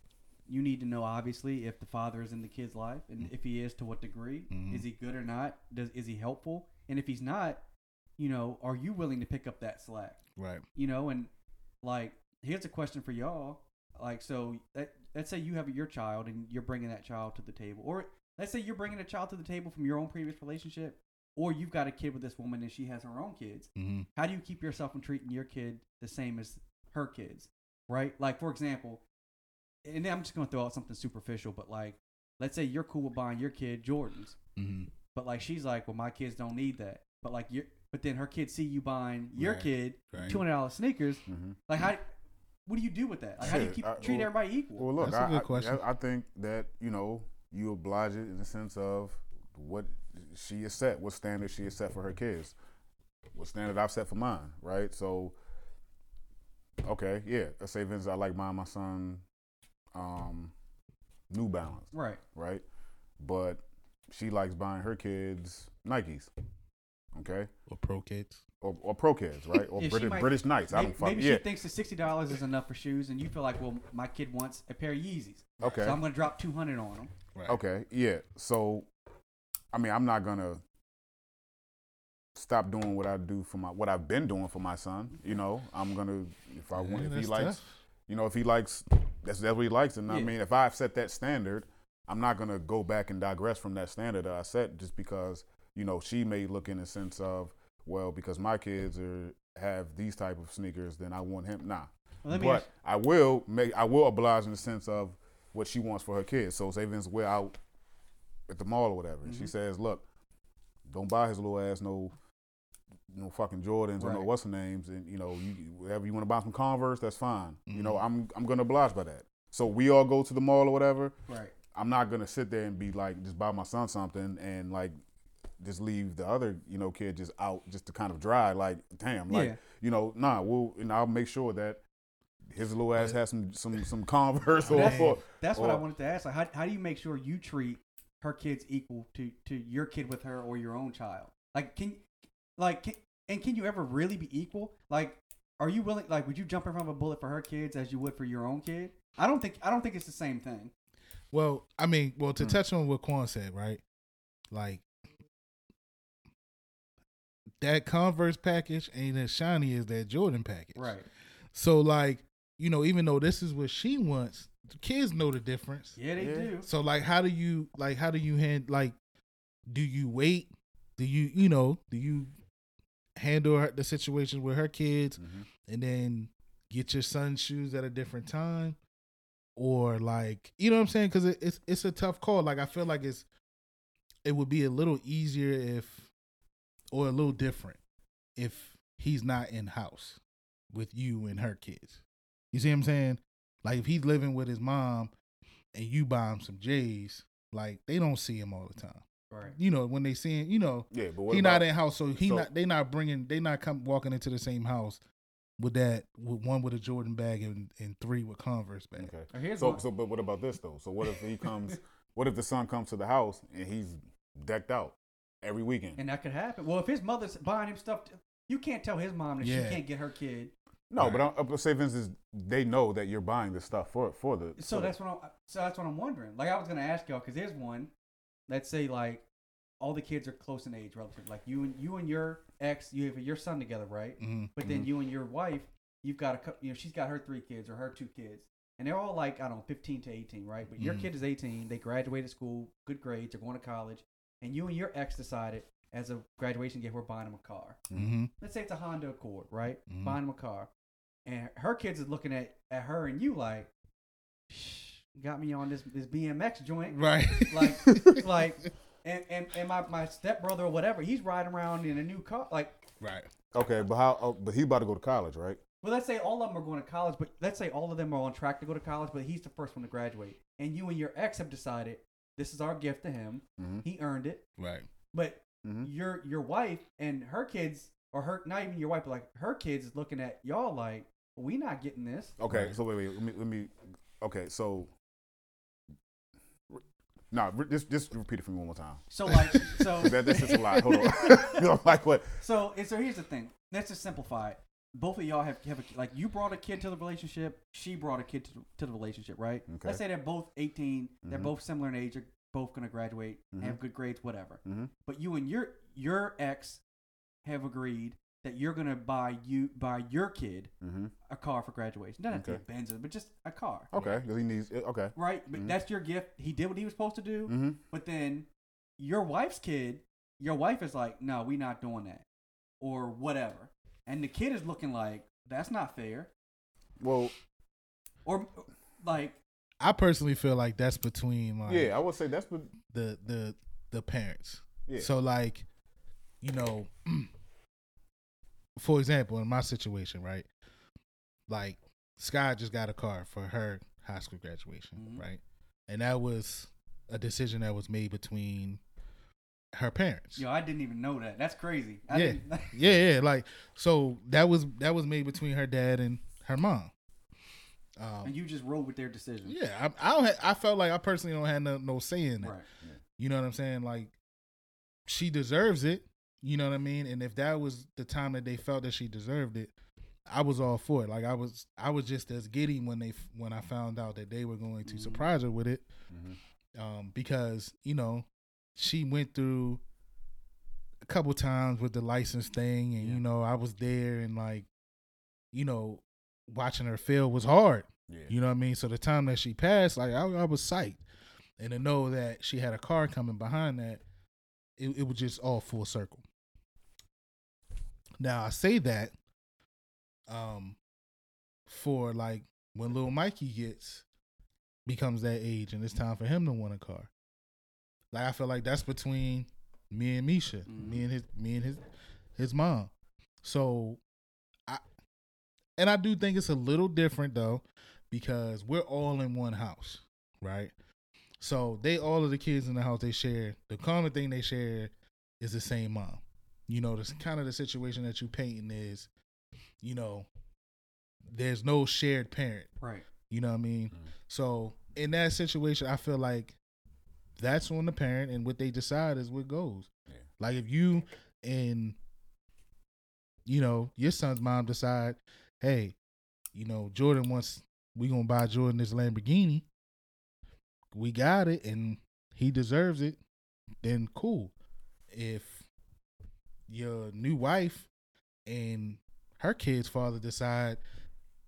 you need to know obviously if the father is in the kid's life and if he is to what degree Mhm. is he good or not does is he helpful and if he's not you know are you willing to pick up that slack Right. you know and like here's a question for y'all like so that, let's say you have your child and you're bringing that child to the table or let's say you're bringing a child to the table from your own previous relationship or you've got a kid with this woman and she has her own kids Mm-hmm. how do you keep yourself from treating your kid the same as her kids right like for example and i'm just going to throw out something superficial but like let's say you're cool with buying your kid jordans Mm-hmm. but like she's like well my kids don't need that but like you but then her kids see you buying your Right. kid Right. $200 sneakers hmm like how what do you do with that like how do you keep I- treat well- everybody equal Well, look, That's a I, good I- question. I, I think that you know you oblige it in the sense of what she is set, what standard she is set for her kids, what standard I've set for mine, right? So, okay, yeah, let's say Vince, I like buying my son um, New Balance, right right? But she likes buying her kids Nikes, okay, Or Pro-Keds. or, or Pro-Keds, right? Or Yeah, British, might- British Knights. I don't fuck. maybe Yeah, she thinks the $60 is enough for shoes and you feel like well my kid wants a pair of yeezys okay. so i'm going to drop 200 on them Right. Okay, yeah. So, I mean, I'm not gonna stop doing what I do for my what I've been doing for my son. You know, I'm gonna if I want if he that's likes, tough. you know, if he likes, that's that's what he likes. And I mean, if I've set that standard, I'm not gonna go back and digress from that standard that I set just because you know she may look in the sense of well because my kids are have these type of sneakers, then I want him. Nah, well, but ask, I will make I will oblige in the sense of what she wants for her kids. So say Vince we're out at the mall or whatever, and she Mhm. says, "Look, don't buy his little ass no no fucking Jordans or no what's the names, and you know you whatever you want to buy some Converse, that's fine. You know Mhm. I'm I'm gonna oblige by that. So we all go to the mall or whatever. right I'm not gonna sit there and be like just buy my son something and like just leave the other you know kid just out just to kind of dry like damn like yeah you know, nah, we'll and I'll make sure that his little ass has some some some Converse or, That's- or That's what I wanted to ask. Like, how, how do you make sure you treat her kids equal to, to your kid with her or your own child? Like, can like can, and can you ever really be equal? Like, are you willing? Like, would you jump in front of a bullet for her kids as you would for your own kid? I don't think I don't think it's the same thing. Well, I mean, well, to Hmm. touch on what Quan said, right? Like that Converse package ain't as shiny as that Jordan package. Right. So, like, you know, even though this is what she wants, the kids know the difference. Yeah, they Yeah. do. So, like, how do you, like, how do you hand, like, do you wait? Do you, you know, do you handle her, the situation with her kids Mhm. and then get your son's shoes at a different time or like you know what i'm saying because it, it's it's a tough call like i feel like it's it would be a little easier if or a little different if he's not in house with you and her kids you see what i'm saying like if he's living with his mom and you buy him some j's like they don't see him all the time Right. you know when they see him you know yeah, but what he about, not in house, so he so- not. They not bringing. They not come walking into the same house with that. With one with a Jordan bag and, and three with Converse bag. Okay. So one- so but what about this though? So what if he comes? what if the son comes to the house and he's decked out every weekend? and that could happen. Well, if his mother's buying him stuff, you can't tell his mom that Yeah. she can't get her kid. no, but I'm, I'm say Vince is they know that you're buying this stuff for for the. So for the- that's what I'm. So that's what I'm wondering. Like I was gonna ask y'all because there's one. Let's say like all the kids are close in age, relative. Like you and you and your ex, you have your son together, right? Mm-hmm. But then you and your wife, you've got a cou- you know she's got her three kids or her two kids, and they're all like I don't know, 15 to 18, right? But your Mhm. kid is 18. They graduated school, good grades, they're going to college, and you and your ex decided as a graduation gift we're buying him a car. Mm-hmm. Let's say it's a Honda Accord, right? Mhm. Buying him a car, and her kids is looking at at her and you like, Shh, got me on this this BMX joint, Right. like like. And, and, and my, my stepbrother or whatever, he's riding around in a new car. Like, right. Okay, but how? Oh, but he about to go to college, right? well, let's say all of them are going to college, but let's say all of them are on track to go to college, but he's the first one to graduate. And you and your ex have decided this is our gift to him. Mhm. He earned it. Right. But Mhm. your your wife and her kids, or her not even your wife, but like her kids is looking at y'all like, we not getting this. Okay, Right. so wait, wait, let me, let me. Okay, so. Nah, re- just just repeat it for me one more time. So like, so That, that's just a lot. Hold on. you know, like what? So and so here's the thing. Let's just simplify it. Both of y'all have have a, like you brought a kid to the relationship. She brought a kid to, to the relationship, right? Okay. Let's say they're both 18. They're Mhm. both similar in age. They're both gonna graduate, Mhm. have good grades, whatever. Mm-hmm. But you and your your ex have agreed that you're gonna buy you buy your kid Mm-hmm. a car for graduation. Not Okay. a Benz, but just a car. Okay, 'cause he needs. Okay. Right? But Mhm. that's your gift. He did what he was supposed to do. Mm-hmm. But then your wife's kid, your wife is like, no, we not doing that. Or whatever. And the kid is looking like, that's not fair. Well, Or like, I personally feel like that's between like yeah, I would say that's what. the the the parents. Yeah. So like, you know, for example, in my situation, right? Like Sky just got a car for her high school graduation, Mhm. right? And that was a decision that was made between her parents. yo, I didn't even know that. That's crazy. I Yeah. yeah, yeah, like so that was that was made between her dad and her mom. Um, and you just rolled with their decision. yeah, I, I don't. Ha- I felt like I personally don't have no, no say in that. Right. You know what I'm saying? Like she deserves it. You know what I mean? And if that was the time that they felt that she deserved it, I was all for it. Like I was, I was just as giddy when they when I found out that they were going to Mhm. surprise her with it, Mhm. um, because you know she went through a couple times with the license thing, and Yeah. you know I was there, and like, you know, watching her fail was hard. Yeah. You know what I mean? So the time that she passed, like I, I was psyched, and to know that she had a car coming behind that, it, it was just all full circle. Now I say that, um, for like when little Mikey gets becomes that age and it's time for him to want a car. Like I feel like that's between me and Misha, Mhm. me and his me and his his mom. So I and I do think it's a little different though because we're all in one house, right? So they all of the kids in the house they share the common thing they share is the same mom. You know, this kind of the situation that you painting is, you know, there's no shared parent. Right. You know what I mean? Mhm. So in that situation, I feel like that's on the parent, and what they decide is what goes. Yeah. Like if you and you know your son's mom decide, hey, you know Jordan wants we gonna buy Jordan this Lamborghini. We got it, and he deserves it. Then cool. If your new wife and her kid's father decide,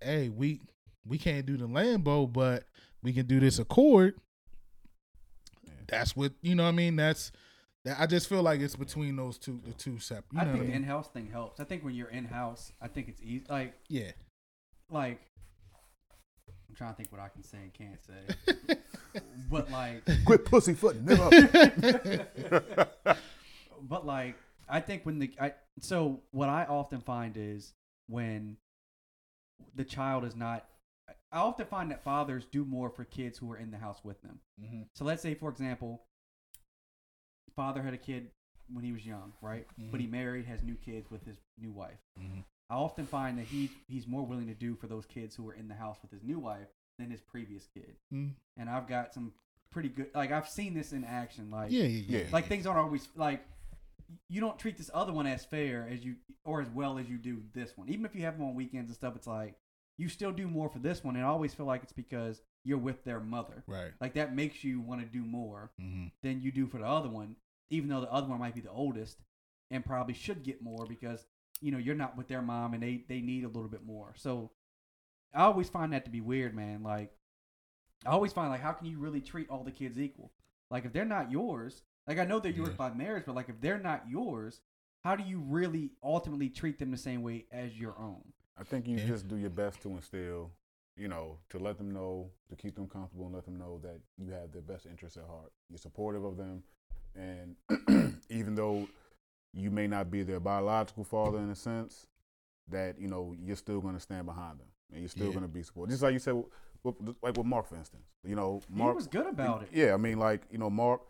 hey, we we can't do the Lambo, but we can do this Accord. Yeah. That's what you know. what I mean, that's that. I just feel like it's between those two, the two separate. You I know think the I mean? in-house thing helps. I think when you're in-house, I think it's easy. Like, yeah. like, I'm trying to think what I can say and can't say. but like, Quit pussyfooting, nigga. but like I think when the I so what I often find is when the child is not I often find that fathers do more for kids who are in the house with them. Mhm. So let's say for example father had a kid when he was young, right? But he married, has new kids with his new wife. Mhm. I often find that he he's more willing to do for those kids who are in the house with his new wife than his previous kid. Mhm. And I've got some pretty good like I've seen this in action like yeah, yeah. Yeah. like things aren't always like you don't treat this other one as fair as you or as well as you do this one. Even if you have them on weekends and stuff, it's like you still do more for this one, and I always feel like it's because you're with their mother. right. Like that makes you want to do more hmm than you do for the other one, even though the other one might be the oldest and probably should get more because you know you're not with their mom and they they need a little bit more. So I always find that to be weird, man. Like I always find like how can you really treat all the kids equal? Like if they're not yours, like I know they're yours Yeah. by marriage, but like if they're not yours, how do you really ultimately treat them the same way as your own? I think you Yeah. just do your best to instill, you know, to let them know, to keep them comfortable and let them know that you have their best interests at heart. You're supportive of them. And even though you may not be their biological father in a sense, that, you know, you're still going to stand behind them and you're still Yeah. going to be supportive. Just like you said, with, with- like with Mark, for instance. You know, he Mark was good about it. Yeah, I mean, like you know, Mark,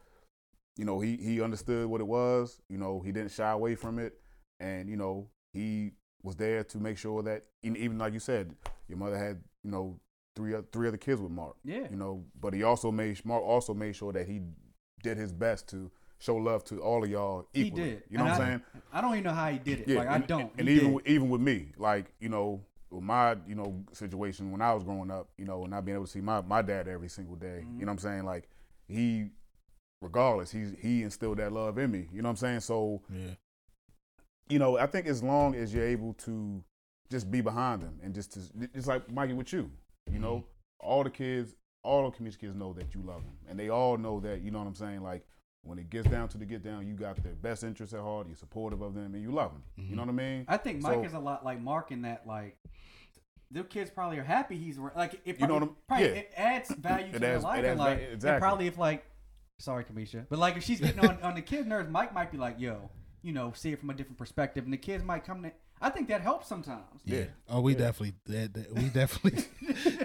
you know, he he understood what it was. You know, he didn't shy away from it, and you know, he was there to make sure that even, even like you said, your mother had you know three three other kids with Mark. Yeah. You know, but he also made Mark also made sure that he did his best to show love to all of y'all equally. He equally. did. You know And what I'm saying? I don't even know how he did it. like I don't. And He even did. with, even with me, like you know, with my you know situation when I was growing up, you know, and not being able to see my my dad every single day. Mhm. You know what I'm saying? Like he, regardless, he he instilled that love in me. You know what I'm saying? So Yeah. You know, I think as long as you're able to just be behind them and just to just like Mikey with you, you know, Mm-hmm. all the kids, all the community kids know that you love them, and they all know that. You know what I'm saying? Like when it gets down to the get down, you got their best interests at heart. You're supportive of them, and you love them. You Mhm. know what I mean? I think Mike So- is a lot like Mark in that like their kids probably are happy he's like it You know probably, what I'm- probably yeah. it adds value It to their life and adds like value- and exactly. probably if like sorry Kamisha but like if she's getting on on the kid nerves Mike might be like yo you know see it from a different perspective and the kids might come to I think that helps sometimes Yeah. Yeah. Oh, we Yeah. definitely that, that- we definitely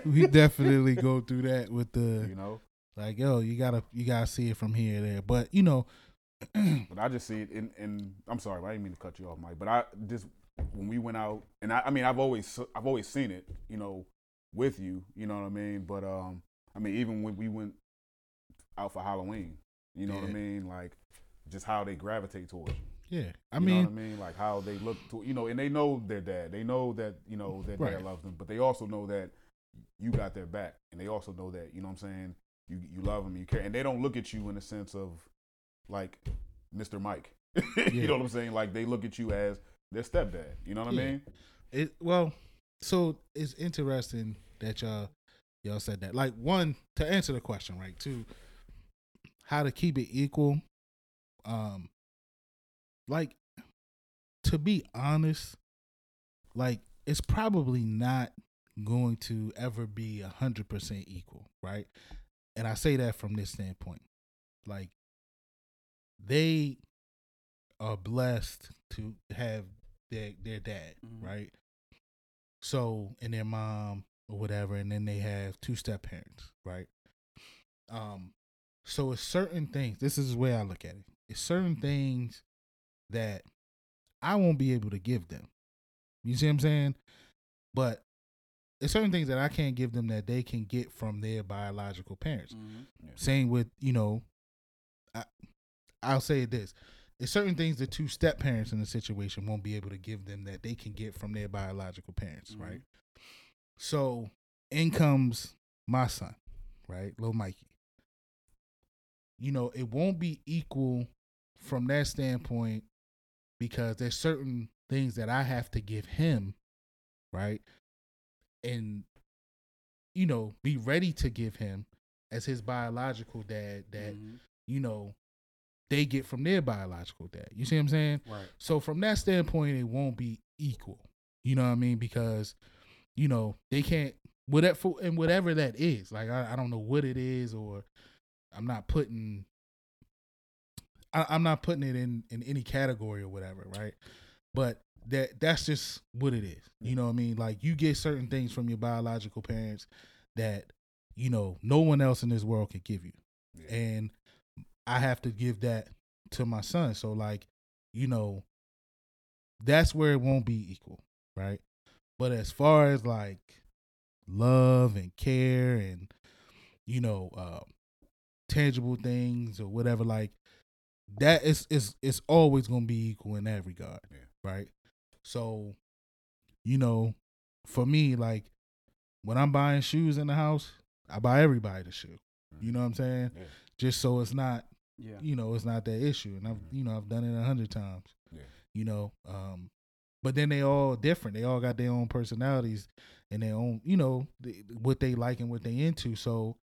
we definitely go through that with the You know, like yo, you gotta you gotta see it from here and there. But you know, but I just see it in. in I'm sorry, I didn't mean to cut you off, Mike. But I just when we went out, and I, I mean, I've always I've always seen it, you know, with you. You know what I mean? But um, I mean, even when we went out for Halloween, you know what I mean? Like just how they gravitate towards you. Yeah. I you mean, I mean? Like how they look to you know, and they know their dad. They know that you know their Right. dad loves them, but they also know that you got their back, and they also know that you know what I'm saying. You you love them, you care, and they don't look at you in the sense of like Mr. Mike. Yeah. you know what I'm saying? Like they look at you as their stepdad. You know what Yeah. I mean? it well, so it's interesting that y'all y'all said that. Like one to answer the question, right? Two, how to keep it equal. Um, like to be honest, like it's probably not going to ever be a hundred percent equal, right? And I say that from this standpoint, like they are blessed to have their their dad, Mhm. right? So and their mom or whatever, and then they have two step parents, right? Um, so it's certain things. This is the way I look at it. It's certain things that I won't be able to give them. You see what I'm saying? But it's certain things that I can't give them that they can get from their biological parents. Mhm. Same with you know, I, I'll say this: there's certain things the two step parents in the situation won't be able to give them that they can get from their biological parents, Mhm. right? So, in comes my son, right, little Mikey. You know, it won't be equal from that standpoint because there's certain things that I have to give him, right, and you know, be ready to give him as his biological dad that Mhm. you know they get from their biological dad. You see what I'm saying? right So from that standpoint, it won't be equal. You know what I mean? Because you know they can't whatever and whatever that is. Like I, I don't know what it is, or I'm not putting. I, I'm not putting it in in any category or whatever, right? But that that's just what it is. You know what I mean? Like you get certain things from your biological parents that you know no one else in this world could give you Yeah. and I have to give that to my son. So like, you know, that's where it won't be equal, right? But as far as like love and care and you know, uh, tangible things or whatever, like that is is it's always gonna be equal in that regard, Yeah. right? So, you know, for me, like when I'm buying shoes in the house, I buy everybody the shoe. You know what I'm saying? Yeah. Just so it's not yeah you know, it's not that issue. And I've, you know, I've done it a hundred times. Yeah. You know, um, but then they all different. They all got their own personalities and their own, you know, th- what they like and what they into. So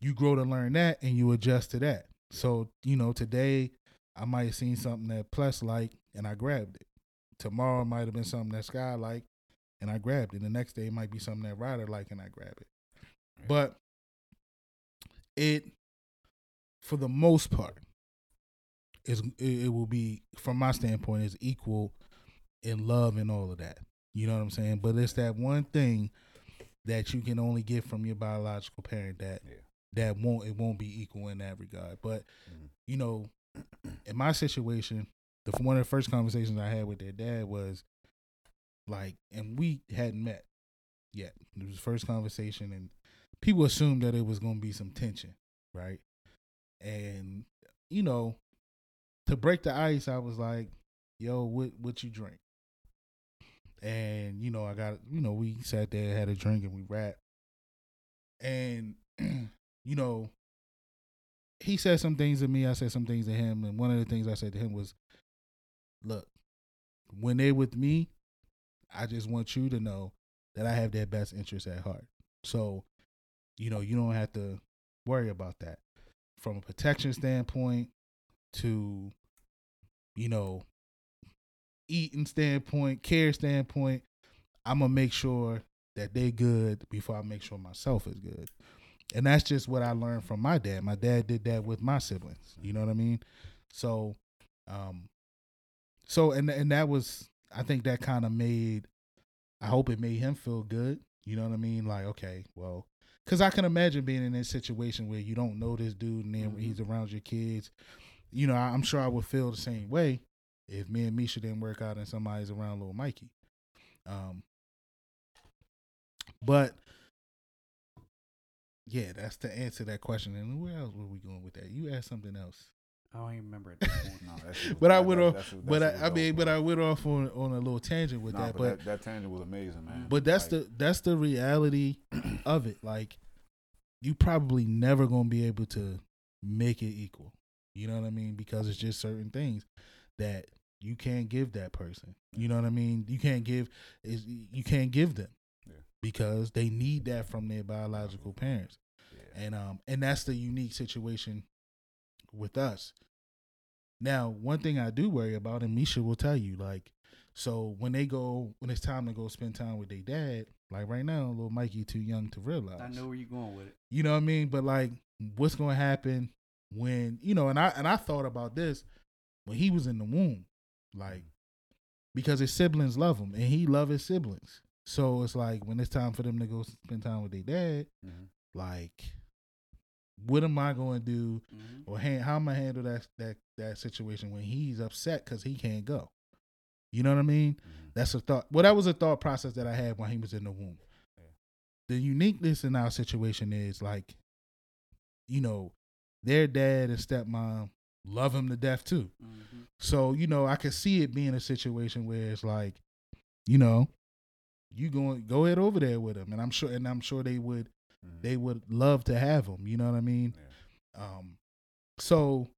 you grow to learn that and you adjust to that. So you know, today I might have seen something that Plus like and I grabbed it. Tomorrow might have been something that Sky like and I grabbed it. The next day it might be something that Ryder like and I grab it. But it for the most part is it, it will be from my standpoint is equal in love and all of that. You know what I'm saying? But it's that one thing that you can only get from your biological parent that Yeah. That won't it won't be equal in that regard. But Mhm. you know, in my situation, the one of the first conversations I had with their dad was like, and we hadn't met yet. It was the first conversation, and people assumed that it was going to be some tension, right? And you know, to break the ice, I was like, "Yo, what what you drink?" And you know, I got you know, we sat there, had a drink, and we rapped. And you know, he said some things to me, I said some things to him, and one of the things I said to him was, "Look, when they're with me, I just want you to know that I have their best interest at heart. So, you know, you don't have to worry about that. From a protection standpoint to, you know, eating standpoint, care standpoint, I'm gonna make sure that they good before I make sure myself is good. And that's just what I learned from my dad. My dad did that with my siblings. You know what I mean? So, um, so and and that was I think that kind of made I hope it made him feel good. You know what I mean? Like, okay, well, because I can imagine being in this situation where you don't know this dude and then Mhm. he's around your kids. You know, I- I'm sure I would feel the same way if me and Misha didn't work out and somebody's around little Mikey. Um, but yeah, that's the answer to that question. And where else were we going with that? You asked something else. I don't even remember at this point. No, that shit was- But I went off. But I, I mean, but. I went off on on a little tangent with Nah, that. but But that, that tangent was amazing, man. but that's Like, the that's the reality of it. Like you probably never gonna be able to make it equal. You know what I mean? Because it's just certain things that you can't give that person. You know what I mean? You can't give is you can't give them Yeah. because they need that from their biological parents. And um and that's the unique situation with us. Now, one thing I do worry about, and Misha will tell you, like, so when they go, when it's time to go spend time with their dad, like right now, little Mikey too young to realize. I know where you're going with it. You know what I mean? But like, what's going to happen when you know? And I and I thought about this when he was in the womb, like, because his siblings love him and he love his siblings. So it's like when it's time for them to go spend time with their dad, Mhm. like, what am I going to do, Mhm. or how am I handle that that that situation when he's upset because he can't go? You know what I mean? Mhm. That's a thought. Well, that was a thought process that I had when he was in the womb. Yeah. The uniqueness in our situation is like, you know, their dad and stepmom love him to death too. Mhm. So you know, I could see it being a situation where it's like, you know, you going go ahead over there with him, and I'm sure, and I'm sure they would Mhm. they would love to have him. You know what I mean? Yeah. Um, so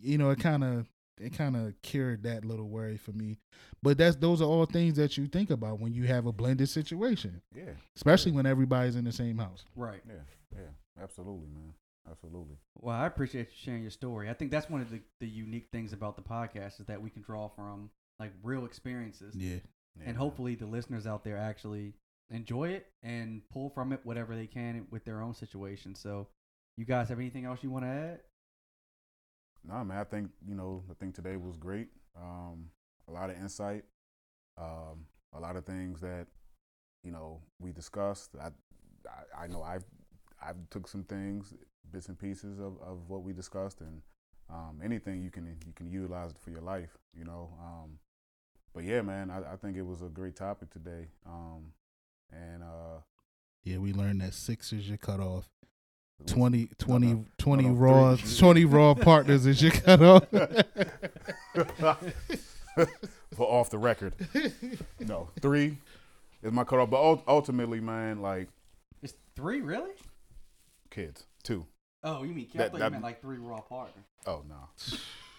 you know, it kind of it kind of cured that little worry for me. But that's those are all things that you think about when you have a blended situation, Yeah. especially when everybody's in the same house. Right. Yeah. Yeah. Absolutely, man. Absolutely. Well, I appreciate you sharing your story. I think that's one of the, the unique things about the podcast is that we can draw from like real experiences. Yeah. Yeah, and man. hopefully the listeners out there actually enjoy it and pull from it whatever they can with their own situation. So, you guys have anything else you want to add? Nah, man. I think you know. I think today was great. Um, a lot of insight. Um, a lot of things that you know we discussed. I, I, I know I've I've took some things, bits and pieces of, of what we discussed, and um, anything you can you can utilize for your life. You know. Um, but yeah, man. I, I think it was a great topic today. Um, and uh, Yeah, we learned that six is your cutoff. it was- 20, 20, no, 20 no, raw, three. 20 raw partners is your cutoff. for off the record. No, three is my cutoff. But ultimately, man, like It's three, really? kids, two. Oh, you mean? I That- thought that- you meant like three raw partners. Oh no,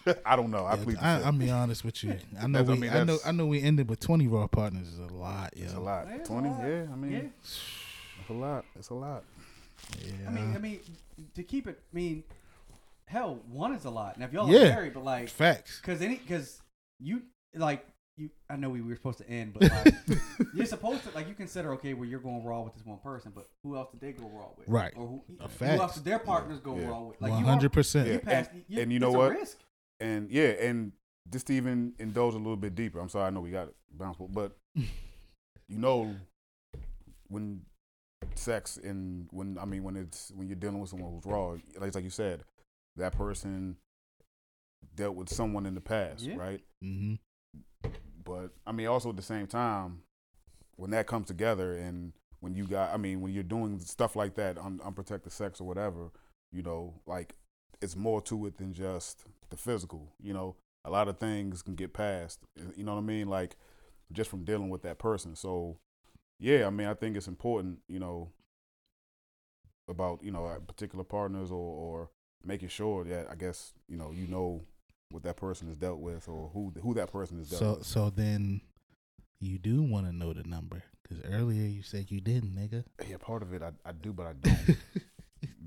I don't know. I, yeah, I I'll be honest with you. I know That's- I we, mean, I, know, I know we ended, but twenty raw partners is a lot. it's yo. a lot. Yeah, it's a Twenty, lot. yeah. I mean, Yeah. it's a lot. It's a lot. Yeah. I mean, I mean, to keep it, I mean, hell, one is a lot. Now, if y'all Yeah. are married, but like, facts. cause any, cause you like you. I know we were supposed to end, but like, you're supposed to like you consider okay, well you're going raw with this one person, but who else did they go raw with? Right. Or who, A who fact. else did their partners go Yeah. raw with? Like one hundred percent. you Yeah. passed, And- you, know it's a what? risk. And yeah, and just to even indulge a little bit deeper. I'm sorry, I know we got it bounce, but you know when sex and when I mean when it's when you're dealing with someone who's raw, like like you said, that person dealt with someone in the past, Yeah. right? hmm But I mean, also at the same time, when that comes together and when you got, I mean, when you're doing stuff like that, un- unprotected sex or whatever, you know, like it's more to it than just the physical. You know, a lot of things can get past. You know what I mean? Like just from dealing with that person. So, yeah, I mean, I think it's important. You know, about you know particular partners or or making sure that I guess you know you know what that person is dealt with or who who that person is dealt So with. so then you do want to know the number because earlier you said you didn't, nigga. Yeah, part of it I, I do, but I don't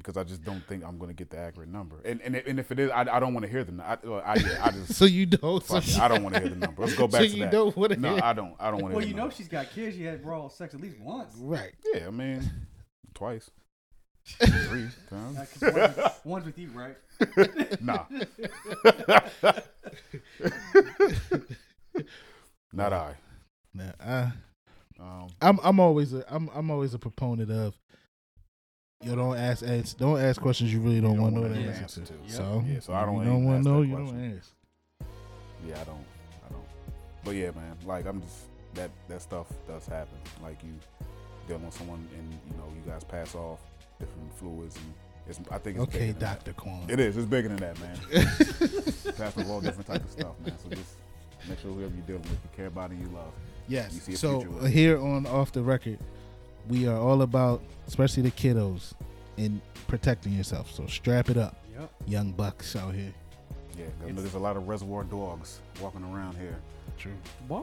because I just don't think I'm gonna get the accurate number. And and, and if it is, I, I don't want to hear the. nu- I, I, I just so you don't. so it, I don't want to hear the number. Let's go back so to you that. don't want to no, hear. I don't. I don't want to. Well, you know number. she's got kids. She had raw sex at least once. right. Yeah, I mean, twice, three times. 'cause one's, one's with you, right? Nah, not I. Nah, I, Um, I'm I'm always a I'm I'm always a proponent of. You don't ask, ask don't ask questions you really don't, You want don't to know the answer to. answer to. So, Yeah, so I don't you don't want to know, you question. don't ask. yeah, I don't. I don't. But yeah, man. Like I'm just that that stuff does happen. Like you dealing with someone and you know you guys pass off different fluids and it's. I think it's Okay, bigger than that. Doctor Quan. It is. It's bigger than that, man. Passing off all different type of stuff, man. So just make sure whoever you're dealing with, you care about and you love. You Yes. see a So with uh, here on off the record, we are all about, especially the kiddos, in protecting yourself. So strap it up, Yep. young bucks out here. Yeah, 'cause I know there's a lot of reservoir dogs walking around here. True.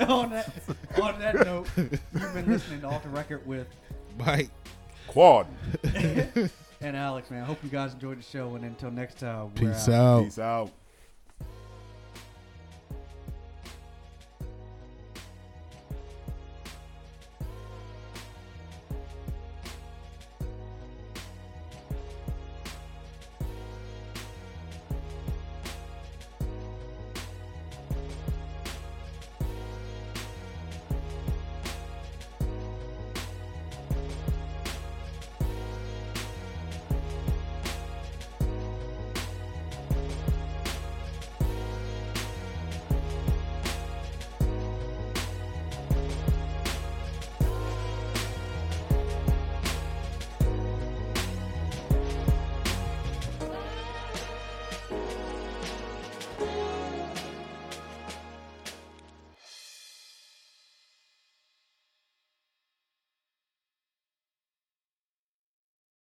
on that on that note, you've been listening to Off the Record with Mike Quad. and Alex, man. I hope you guys enjoyed the show, and until next time, we're Peace out. out. Peace out.